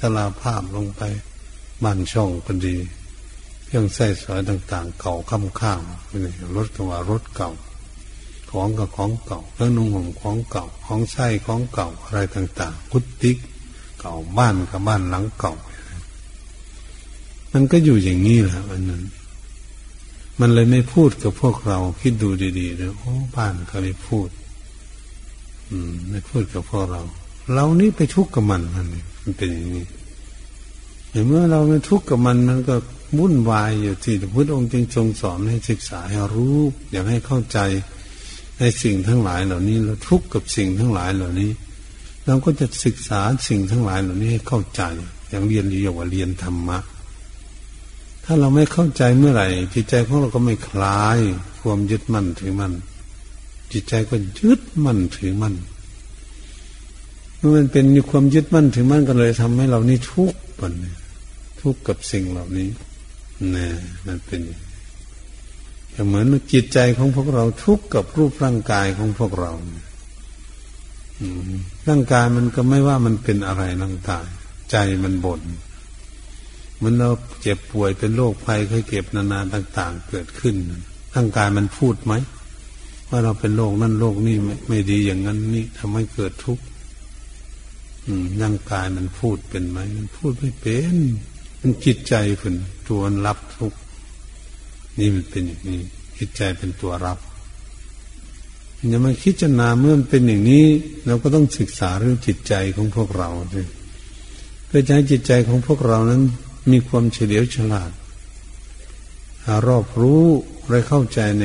สลาภาพลงไปบ้านช่องก็ดีเครื่องใส้สอยต่าง ๆ เก่าค่ำข้างรถก็ว่ารถเก่า ของกับของเก่าเครื่องนุ่งห่มของเก่าของใส้ของเก่าอะไรต่าง ๆ กุฏิเก่าบ้านกับบ้านหลังเก่า มันก็อยู่อย่างนี้แหละอันนั้น มันเลยไม่พูดกับพวกเราคิดดูดีๆเลยโอ้บ้านเขาไม่พูด อืม ไม่พูดกับพวกเรา เรานี่ไปทุกข์กับมันมันมันเป็นอย่างนี้เมื่อเราไม่ทุกข์กับมันมันก็วุ่นวายอยู่ที่พระพุทธองค์จึงทรงสอนให้ศึกษาให้รู้อยากให้เข้าใจในสิ่งทั้งหลายเหล่านี้ เราทุกข์กับสิ่งทั้งหลายเหล่านี้ เราก็จะศึกษาสิ่งทั้งหลายเหล่านี้ให้เข้าใจ อย่างเรียนเรียกว่าเรียนธรรมะ ถ้าเราไม่เข้าใจเมื่อไหร่ จิตใจของเราก็ไม่คลาย ความยึดมั่นถือมั่นจิตใจก็ยึดมั่นถือมั่นเมื่อมันเป็นความยึดมั่นถือมั่นกันเลยทำให้เรานี่ทุกข์ปนทุกข์กับสิ่งเหล่านี้นี่มันเป็นเหมือนจิตใจของพวกเราทุกข์กับรูปร่างกายของพวกเราร่างกายมันก็ไม่ว่ามันเป็นอะไรร่างกาย ใจมันบน่น มันเราเจ็บป่วยเป็นโรคภัยเคยเก็บนานาต่าง ๆ เกิดขึ้นร่างกายมันพูดไหมว่าเราเป็นโรคนั่นโรคนี่ไม่ไม่ดีอย่างนั้นนี่ทำให้เกิดทุกข์ร่างกายมันพูดเป็นไหมมันพูดไม่เป็น มันจิตใจเป็นตัวรับทุกข์นี่มันเป็นอย่างนี้จิตใจเป็นตัวรับอย่ามาคิดจะนาเมื่อมันเป็นอย่างนี้ เราก็ต้องศึกษาเรื่องจิตใจของพวกเราด้วยเพื่อจะให้จิตใจของพวกเรานั้น มีความเฉลียวฉลาดรอบรู้และเข้าใจใน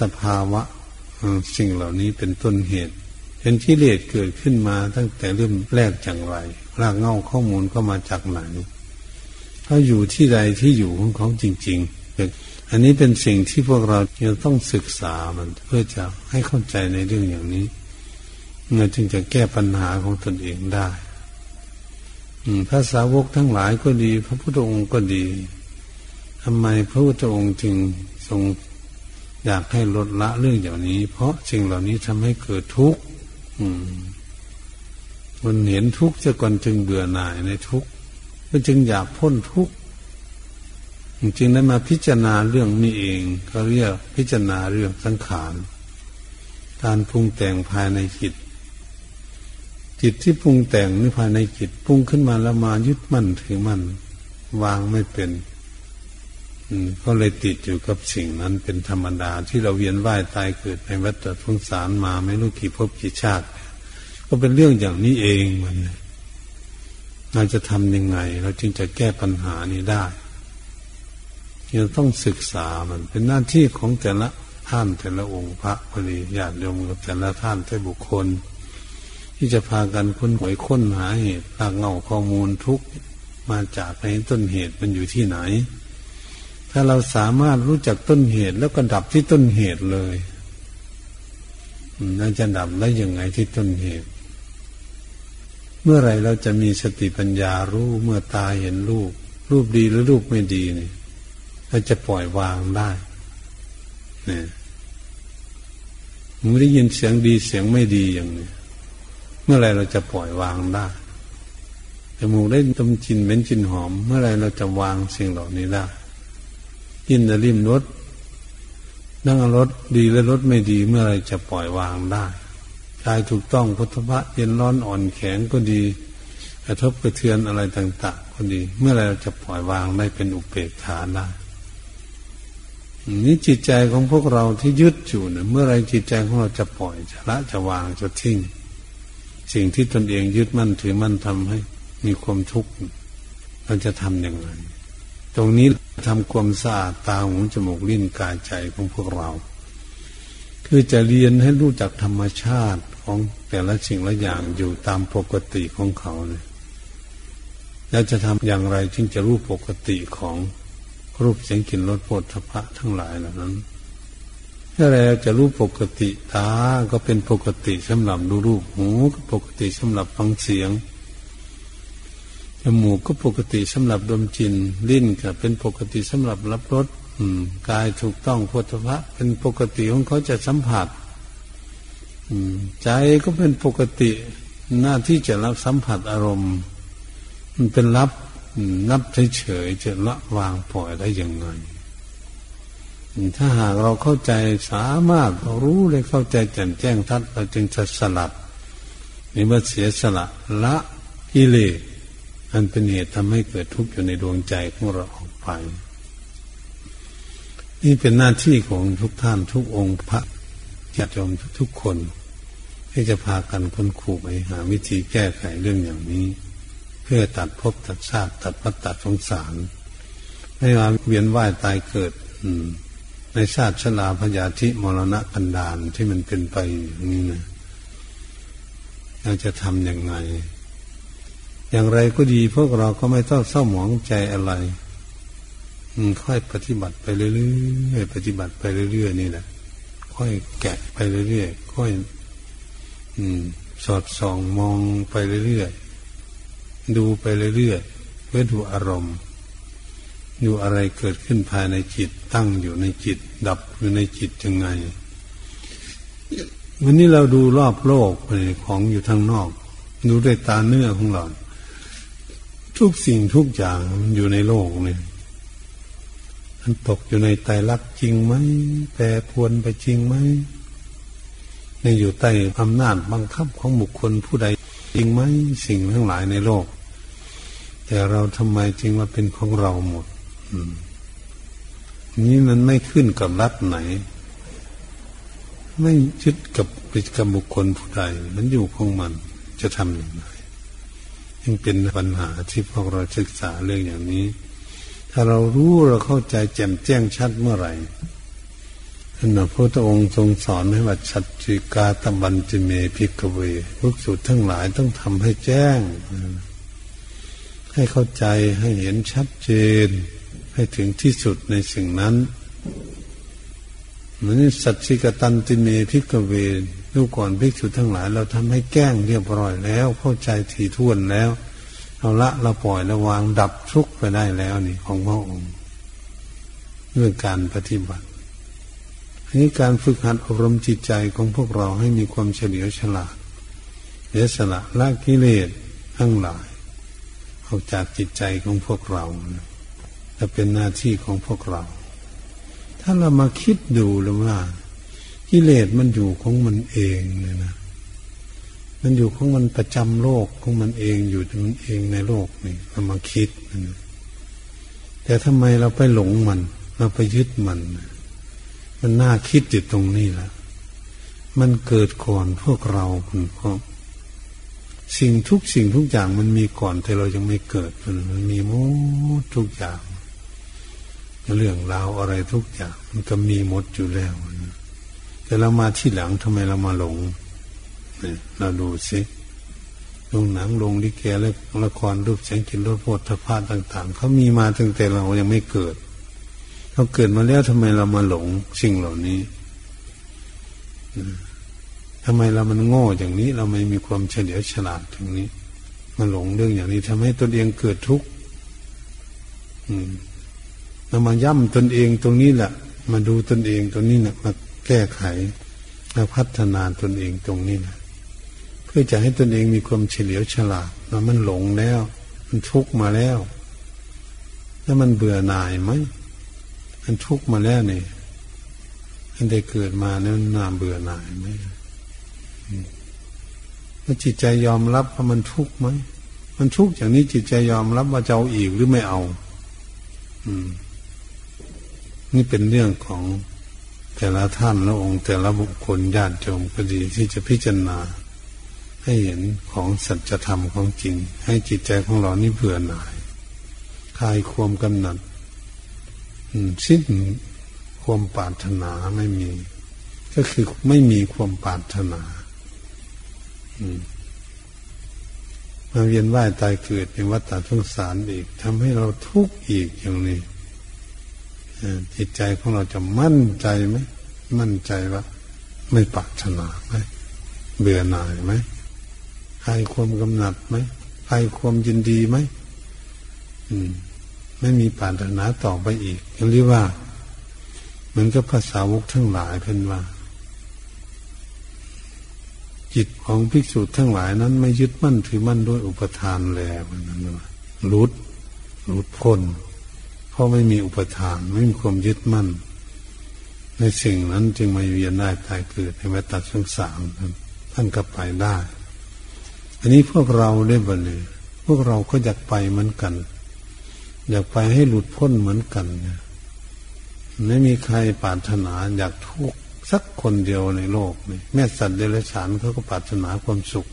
สภาวะสิ่งเหล่านี้เป็นต้นเหตุ เห็นที่เลสเกิดขึ้นมาตั้งแต่เริ่มแรกอย่างไร รากเง้าข้อมูลก็มาจากไหนเขาอยู่ที่ใดที่อยู่ของเขาจริงๆ อันนี้เป็นสิ่งที่พวกเราจะต้องศึกษามันเพื่อจะให้เข้าใจในเรื่องอย่างนี้เราจึงจะแก้ปัญหาของตนเองได้ พระสาวกทั้งหลายก็ดี พระพุทธองค์ก็ดีทำไมพระพุทธองค์จึงทรงอยากให้ลดละเรื่องอย่างนี้ เพราะสิ่งเหล่านี้ทำให้เกิดทุกข์มันเห็นทุกข์จะก่อนจึงเบื่อหน่ายในทุกข์มันจึงอยากพ้นทุกข์จึงได้มาพิจารณาเรื่องนี้เองเขาเรียกพิจารณาเรื่องสังขาร การปรุงแต่งภายในจิต จิตที่ปรุงแต่งนี่ภายในจิตปรุงขึ้นมาแล้วมายึดมั่นถือมั่นวางไม่เป็นก็เลยติดอยู่กับสิ่งนั้นเป็นธรรมดา ที่เราเวียนว่ายตายเกิดในวัฏสงสารมาไม่รู้กี่ภพกี่ชาติ ก็เป็นเรื่องอย่างนี้เองมันเราจะทำยังไง เราจึงจะแก้ปัญหานี้ได้เราต้องศึกษามัน เป็นหน้าที่ของแต่ละท่านแต่ละองค์พระพริญาติโยมกับแต่ละท่านแต่บุคคล ที่จะพากันค้นหวยค้นหาเหตุหลักเงาข้อมูลทุกมาจากในต้นเหตุมันอยู่ที่ไหน ถ้าเราสามารถรู้จักต้นเหตุแล้วก็ดับที่ต้นเหตุเลยน่าจะดับได้ยังไงที่ต้นเหตุ เมื่อไรเราจะมีสติปัญญารู้เมื่อตาเห็นรูป รูปดีหรือรูปไม่ดีนี่เราจะปล่อยวางได้เนี่ยไม่ได้ยินเสียงดีเสียงไม่ดีอย่างนี้ เมื่อไรเราจะปล่อยวางได้จมูกได้ดมจินเหม็นจินหอม เมื่อไรเราจะวางสิ่งเหล่านี้ได้ยินแต่ริมรถนั่งรถดีและรถไม่ดีเมื่อไรจะปล่อยวางได้กายถูกต้องพุทธะเย็นร้อนอ่อนแข็งก็ดีกระทบกระเทือนอะไรต่าง ๆ ก็ดี เมื่อไรเราจะปล่อยวางได้เป็นอุเบกขาได้นี่จิตใจของพวกเราที่ยึดอยู่เนี่ยเมื่อไรจิตใจของเราจะปล่อยจะละจะวางจะทิ้ง สิ่งที่ตนเองยึดมั่นถือมั่นทำให้มีความทุกข์เราจะทำอย่างไร ตรงนี้ทำความสะอาดตาหูจมูกลิ้นกายใจของพวกเรา คือจะเรียนให้รู้จักธรรมชาติของแต่ละสิ่งละอย่างอยู่ตามปกติของเขาเนี่ยแล้วจะทำอย่างไรจึงจะรู้ปกติของรูปเสียงกลิ่นรสโผฏฐพะทั้งหลายเหล่านั้น ถ้าเราจะรู้ปกติตา ก็เป็นปกติสำหรับดูรูปหูก็ปกติสำหรับฟังเสียงจมูกก็ปกติสำหรับดมจินลิ้นก็เป็นปกติสำหรับรับรสกายถูกต้องโพธะเป็นปกติของเขาจะสัมผัสใจก็เป็นปกติหน้าที่จะรับสัมผัสอารมณ์ มันเป็นรับนับเฉยๆจะละวางปล่อยได้อยังไถ้าหากเราเข้าใจสามารถรู้เลยเข้าใจแจ่มแจ้งทัดเราจึงจะสลัดนี่เมื่อเสียสละละกิเลสอันเป็นเหตุทำให้เกิดทุกข์อยู่ในดวงใจของเราออกไป นี่เป็นหน้าที่ของทุกท่านทุกองค์พระญาติโยมทุกคนที่จะพากันค้นขู่ไปหาวิธีแก้ไขเรื่องอย่างนี้ เพื่อตัดภพตัดชาติตัดวัฏตัดสงสาร ไม่ว่าเวียนว่ายตายเกิด อืม ในชาติชลาพยาธิมรณะกันดานที่มันเป็นไปนี้นะเราจะทำอยังไง อย่างไรก็ดีพวกเราก็ไม่ต้องเศร้าหมองใจอะไรค่อยปฏิบัติไปเรื่อยๆปฏิบัติไปเรื่อยๆนี่แหละค่อยแกะไปเรื่อยๆค่อยอสอดส่องมองไปเรื่อยๆดูไปเรื่อยๆเพื่อดูอารมณ์ ดูอะไรเกิดขึ้นภายในจิต ตั้งอยู่ในจิต ดับอยู่ในจิตยังไง วันนี้เราดูรอบโลกไปของอยู่ทางนอก ดูด้วยตาเนื้อของเรา ทุกสิ่งทุกอย่างมันอยู่ในโลกเนี่ยมันตกอยู่ในไตรลักษณ์จริงไหมแปรพวนไปจริงไหมในอยู่ใต้อำนาจบังคับของบุคคลผู้ใดจริงไหมสิ่งทั้งหลายในโลก แต่เราทำไมจึงว่าเป็นของเราหมด นี้มันไม่ขึ้นกับรัฐไหน ไม่ยึดกับปิกับบุคคลผู้ใด มันอยู่ของมันจะทำอย่างไรยังเป็นปัญหาที่พวกเราศึกษาเรื่องอย่างนี้ถ้าเรารู้เราเข้าใจแจ่มแจ้งชัดเมื่อไหร่ท่านพระองค์ทรงสอนให้ว่าชัดจิกาตบันจิเมพิกเวพวกสุดทั้งหลายต้องทำให้แจ้ง ให้เข้าใจให้เห็นชัดเจน ให้ถึงที่สุดในสิ่งนั้นเหมือนสัจจิกตันติเมพิกเวในดูก่อนภิกษุทั้งหลาย เราทำให้แก้งเรียบร้อยแล้ว เข้าใจถี่ถ้วนแล้วเราละเราปล่อยระวางดับทุกข์ไปได้แล้วนี่ของพระองค์ด้วยการปฏิบัติอันนี้การฝึกหัดอบรมจิตใจของพวกเราให้มีความเฉลียวฉลาดเยสละละกิเลสทั้งหลายออกจากจิตใจของพวกเรา จะเป็นหน้าที่ของพวกเรา ถ้าเรามาคิดดูแล้วว่ากิเลสมันอยู่ของมันเองเลยนะ มันอยู่ของมันประจำโลกของมันเองอยู่มันเองในโลกนี่เรามาคิดนะแต่ทำไมเราไปหลงมัน เราไปยึดมัน มันน่าคิดอยู่ตรงนี้แหละมันเกิดก่อนพวกเราคุณพ่อสิ่งทุกสิ่งทุกอย่างมันมีก่อนแต่เรายังไม่เกิดมันมีหมดทุกอย่าง เรื่องราวอะไรทุกอย่าง มันก็มีหมดอยู่แล้ว แต่เรามาที่หลังทำไมเรามาหลงเนี่ยเราดูสิลงหนังลงลิเกและละครรูปแสงกินรสโพธภาพต่าง ๆ เขามีมาตั้งแต่เรายังไม่เกิดเขาเกิดมาแล้วทำไมเรามาหลงสิ่งเหล่านี้ทำไมเรามันโง่อย่างนี้ เราไม่มีความเฉลียวฉลาดตรงนี้มาหลงเรื่องอย่างนี้ทำให้ตนเองเกิดทุกข์ เรามาย่ำตนเองตรงนี้แหละมาดูตนเองตรงนี้นะมาแก้ไขมาพัฒนาตนเองตรงนี้นะเพื่อจะให้ตนเองมีความเฉลียวฉลาดแล้วมันหลงแล้ว มันทุกมาแล้ว แล้วมันเบื่อหน่ายไหมมันทุกมาแล้วนี่มันได้เกิดมาเนี่ยน่าเบื่อหน่ายไหมว่าจิตใจยอมรับว่ามันทุกข์ไหมมันทุกข์อย่างนี้จิตใจยอมรับว่าจะเอาอีกหรือไม่เอา อืม นี่เป็นเรื่องของแต่ละท่านและองค์ แต่ละบุคคลญาติโยมก็ดีที่จะพิจารณา ให้เห็นของสัจธรรมของจริง ให้จิตใจของเรานี่เบื่อหน่ายคลายความกำหนัดสิ้นความปรารถนาไม่มี ก็คือไม่มีความปรารถนามาเวียนว่ายตายเกิดในวัฏฏะสงสารอีกทำให้เราทุกข์อีกอย่างนี้ จิตใจของเราจะมั่นใจไหมมั่นใจว่า ไม่ปรารถนาไหมเบื่อหน่ายไหมคลายความกำหนัดไหมคลายความยินดีไหมอืม ไม่มีปรารถนาต่อไปอีกเรียกว่าเหมือนกับภาษาวกทั้งหลายเพ่นว่าจิตของภิกษุทั้งหลายนั้น ไม่ยึดมั่นถือมั่นด้วยอุปทานแล้วนั้นว่ารุดรุดพ้น เพราะไม่มีอุปทานไม่มีความยึดมั่น ในสิ่งนั้นจึงมาเวียนได้ตายเกิดในวัฏสงสารท่านก็ไปได้ อันนี้พวกเราได้บ่เลยพวกเราก็อยากไปเหมือนกัน อยากไปให้หลุดพ้นเหมือนกันไม่มีใครปรารถนาอยากทุกข์สักคนเดียวในโลกนี่แม่สัตว์เดรัจฉานเขาก็ปรารถนาความสุข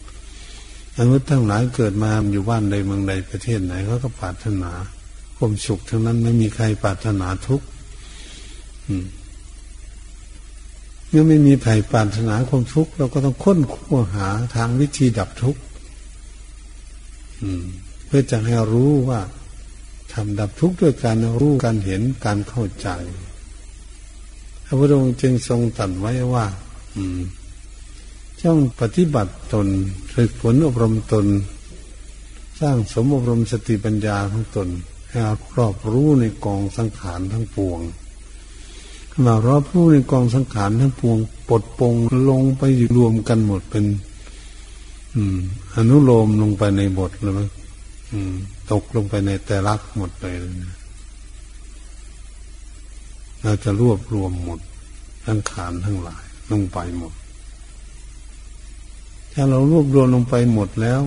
มนุษย์ทั้งหลายเกิดมาอยู่บ้านใดเมืองใดประเทศไหนเขาก็ปรารถนา ความสุขทั้งนั้นไม่มีใครปรารถนาทุกข์เมื่อไม่มีใครปรารถนาความทุกข์เราก็ต้องค้นคว้าหาทางวิธีดับทุกข์เพื่อจะให้รู้ว่าทำดับทุกข์ด้วยการรู้การเห็นการเข้าใจพระพุทธองค์จึงทรงตัดไว้ว่า อืมจ้องปฏิบัติตนฝึกฝนอบรมตน สร้างสมอบรมสติปัญญาของตน รอบรู้ในกองสังขารทั้งปวงมารอบรู้ในกองสังขารทั้งปวงปลดปงลงไปรวมกันหมดเป็น อืม อนุโลมลงไปในบทเลยอืมตกลงไปในแต่ลักหมดเลยเราจะรวบรวมหมดทั้งขานทั้งหลายลงไปหมด ถ้าเรารวบรวมลงไปหมดแล้ว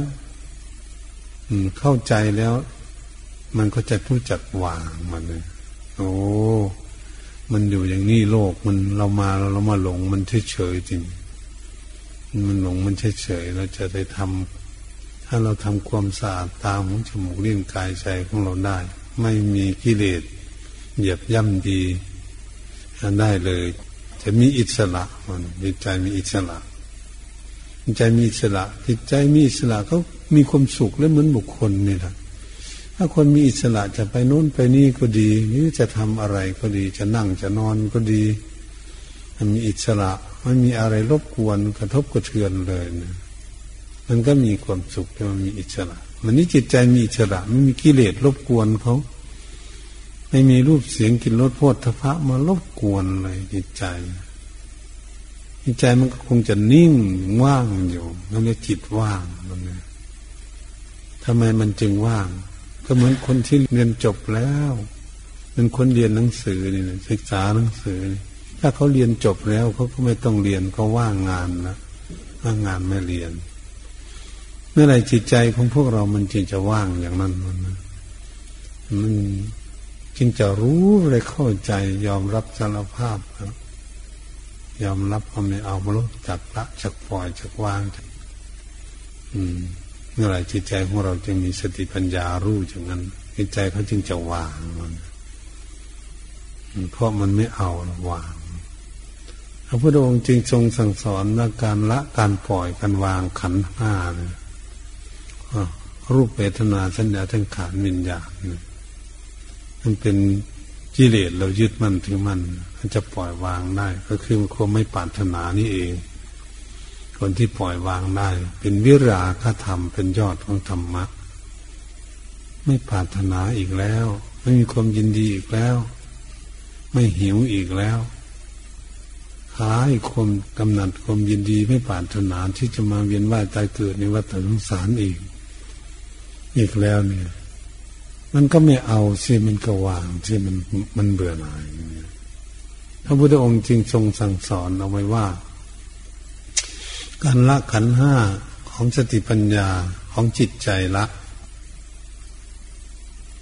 อืม เข้าใจแล้ว มันก็จะรู้จักวางมันเลยโอ้มันอยู่อย่างนี้โลกมันเรามาเราเรามาหลงมันเฉยเฉยจริง มันหลงมันเฉยเฉยเราจะได้ทำถ้าเราทำความสะอาดตาหูจมูกลิ้นกายใจของเราได้ ไม่มีกิเลสเหยียบย่ำดีได้เลย จะมีอิสระมันจิตใจมีอิสระจิตใจมีอิสระจิตใจมีอิสระเขามีความสุขและเหมือนบุคคลนี่แหละ ถ้าคนมีอิสระจะไปโน้นไปนี่ก็ดีหรือจะทำอะไรก็ดี จะนั่งจะนอนก็ดีมันมีอิสระไม่มีอะไรรบกวนกระทบกระเทือนเลยนะมันก็มีความสุขที่มันมีอิสระ มันนี่จิตใจมีอิสระไม่มีกิเลสรบกวนเขาไม่มีรูปเสียงกลิ่นรสโพธพะมารบกวนเลยจิตใจจิตใจมันก็คงจะนิ่งว่างอยู่นั่นเรียกจิตว่างมันเนี่ยทำไมมันจึงว่าง ก็เหมือนคนที่เรียนจบแล้วเป็นคนเรียนหนังสือนี่ศึกษาหนังสือ ถ้าเขาเรียนจบแล้วเขาก็ไม่ต้องเรียนเขาว่างงานนะว่างงานไม่เรียน เมื่อไรจิตใจของพวกเรามันจึงจะว่างอย่างนั้นมันมันจึงจะรู้เลยเข้าใจ ยอมรับสารภาพครับยอมรับว่าไม่เอามาลดจักละจักปล่อยจักวางอืม เมื่อไรจิตใจของเราจึงมีสติปัญญารู้อย่างนั้นจิตใจเขาจึงจะวางมันเพราะมันไม่เอาวางพระพุทธองค์จึงทรงสั่งสอนว่าการละการปล่อยการวางขันห้านะรูปเวทนาสัญญาทั้งขานวิญญาณมันเป็นกิเลสเรายึดมั่นถือมันมันจะปล่อยวางได้ ก็คือควรไม่ปรารถนานี่เอง คนที่ปล่อยวางได้ เป็นวิราคธรรมเป็นยอดของธรรมะไม่ปรารถนาอีกแล้ว ไม่มีความยินดีอีกแล้ว ไม่หิวอีกแล้วหายความกำหนัดความยินดีไม่ปรารถนาที่จะมาเวียนว่ายตายเกิดในวัฏสงสารอีก อีกแล้วเนี่ย มันก็ไม่เอาสิมันก็วางสิมันมันเบื่อหน่ายพระพุทธองค์จึงทรงสั่งสอนเอาไว้ว่า การละขันห้าของสติปัญญาของจิตใจละ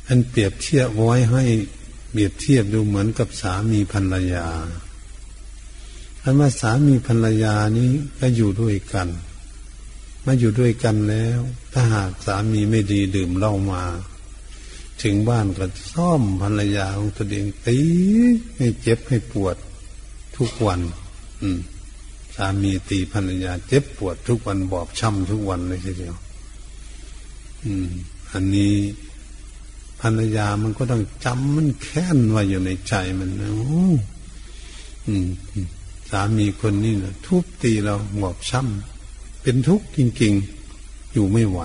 อันเปรียบเทียบไว้ให้เปรียบเทียบดูเหมือนกับสามีภรรยาคำว่าสามีภรรยานี้ก็อยู่ด้วยกันมาอยู่ด้วยกันแล้ว ถ้าหากสามีไม่ดีดื่มเหล้ามา ถึงบ้านก็ซ่อมภรรยาของตัวเองตีให้เจ็บให้ปวดทุกวัน อืม สามีตีภรรยาเจ็บปวดทุกวันบอบช้ำทุกวันเลยทีเดียว อืม อันนี้ภรรยามันก็ต้องจำมันแค้นไว้อยู่ในใจมันนะโอ้สามีคนนี้นะทุบตีเราหมอบช้ำเป็นทุกข์จริง ๆ อยู่ไม่ไหว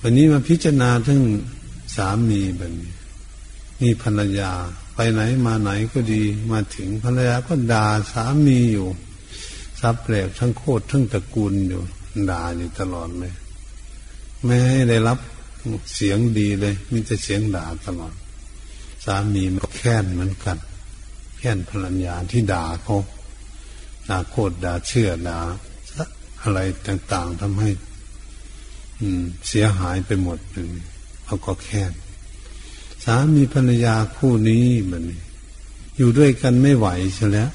วันนี้มาพิจารณาทั้งสามีแบบนี้มีภรรยา ไปไหนมาไหนก็ดีมาถึงภรรยาก็ด่าสามีอยู่ซับแปลกทั้งโคตรทั้งตระกูลอยู่ด่าอยู่ตลอดเลย ไม่ให้ได้รับเสียงดีเลยมีแต่เสียงด่าตลอด สามีมันแค้นเหมือนกัน แค้นภรรยาที่ด่าเขาด่าโคตรด่าเชื่อด่าอะไรต่างๆทำให้ อืม เสียหายไปหมดเลยเขาก็แค้น สามีภรรยาคู่นี้มันอยู่ด้วยกันไม่ไหวใช่แล้ว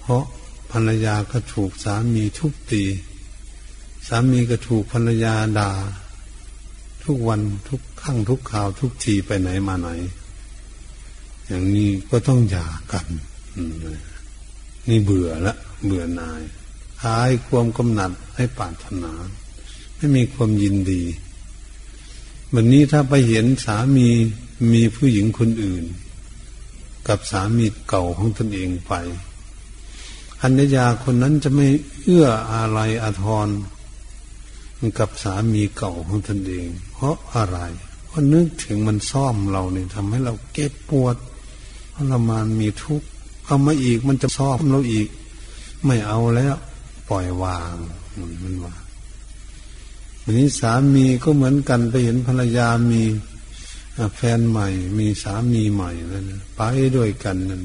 เพราะภรรยาก็ถูกสามีทุบตี สามีก็ถูกภรรยาด่า ทุกวันทุกครั้งทุกข่าวทุกทีไปไหนมาไหน อย่างนี้ก็ต้องหย่ากันนี่เบื่อละ เบื่อนายหายความกำหนัดให้ปารถนา ไม่มีความยินดี วันนี้ถ้าไปเห็นสามีมีผู้หญิงคนอื่น กับสามีเก่าของตนเองไปอัญญาคนนั้นจะไม่เอื้ออะไรอาทรกับสามีเก่าของตนเอง เพราะอะไร เพราะนึกถึงมันซ่อมเราเนี่ยทำให้เราเก็บปวดทรมานมีทุกข์เอามาอีกมันจะซ่อมเราอีก ไม่เอาแล้ว ปล่อยวางมันว่า วันนี้สามีก็เหมือนกันไปเห็นภรรยามีแฟนใหม่ มีสามีใหม่นั่นไปด้วยกันนั่น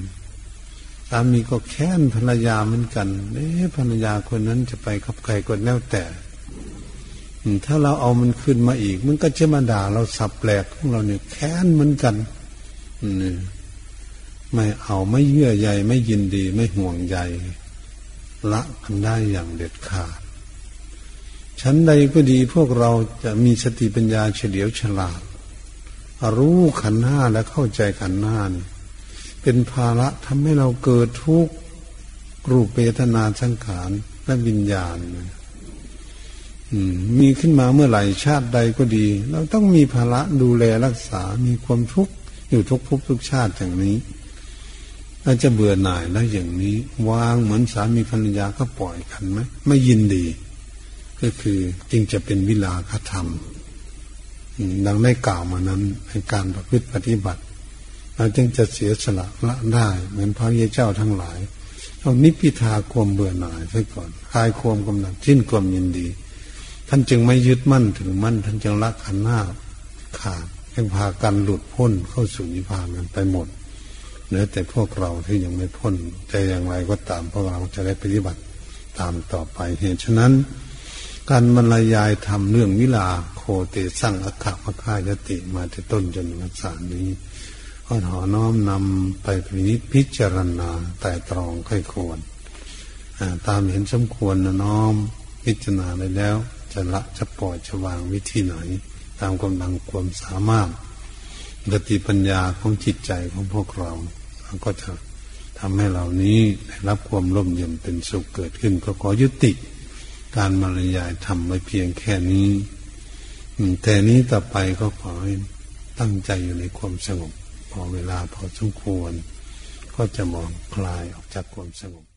สามีก็แค้นภรรยาเหมือนกันเอ๊ะภรรยาคนนั้นจะไปกับใครก็แล้วแต่ถ้าเราเอามันขึ้นมาอีก มันก็จะมาด่าเราสับแปลกของเราเนี่ยแค้นเหมือนกันนี่ไม่เอาไม่เยื่อใยไม่ยินดี ไม่ห่วงใยละกันได้อย่างเด็ดขาด ชั้นใดก็ดีพวกเราจะมีสติปัญญาเฉลียวฉลาด รู้ขันห้าและเข้าใจขันห้านี่เป็นภาระทำให้เราเกิดทุกข์รูปเปตนาสังขารและวิญญาณมีขึ้นมาเมื่อไหร่ชาติใดก็ดี เราต้องมีภาระดูแลรักษา มีความทุกข์อยู่ทุกภพทุกชาติอย่างนี้ถ้าจะเบื่อหน่ายแล้วอย่างนี้ วางเหมือนสามีภรรยาก็ปล่อยกันไหมไม่ยินดี ก็คือจึงจะเป็นวิลาคธรรมดังได้กล่าวมานั้นในการประพฤติปฏิบัติเราจึงจะเสียสละละได้ เหมือนพระเยเจ้าทั้งหลายเอานิพิทาความเบื่อหน่ายซะก่อนคลายความกำหนัดสิ้นความยินดี ท่านจึงไม่ยึดมั่นถึงมั่น ท่านจึงละขันหน้าขาดให้พากันหลุดพ้นเข้าสู่นิพพานกันไปหมดเหลือแต่พวกเราที่ยังไม่พ้นแต่อย่างไรก็ตามพวกเราจะได้ปฏิบัติตามต่อไปเหตุฉะนั้น การบรรยายทำเรื่องวิลาโคเตสร้างอัคคาคายติมาที่ต้นจนถึงสารนี้ก็ขอน้อมนำไปพินิจพิจารณาแต่ตรองค่อยควร ตามเห็นสมควรนะน้อมพิจารณาได้แล้ว จะละจะปล่อยจะวางวิธีไหน ตามกำลังความสามารถกติปัญญาของจิตใจของพวกเราก็จะทำให้เหล่านี้ได้รับความร่มเย็นเป็นสุขเกิดขึ้นก็ขอยุติ การบรรยายทำไว้เพียงแค่นี้แต่นี้ต่อไปก็ขอให้ตั้งใจอยู่ในความสงบ พอเวลาพอสมควร ก็จะมองคลายออกจากความสงบ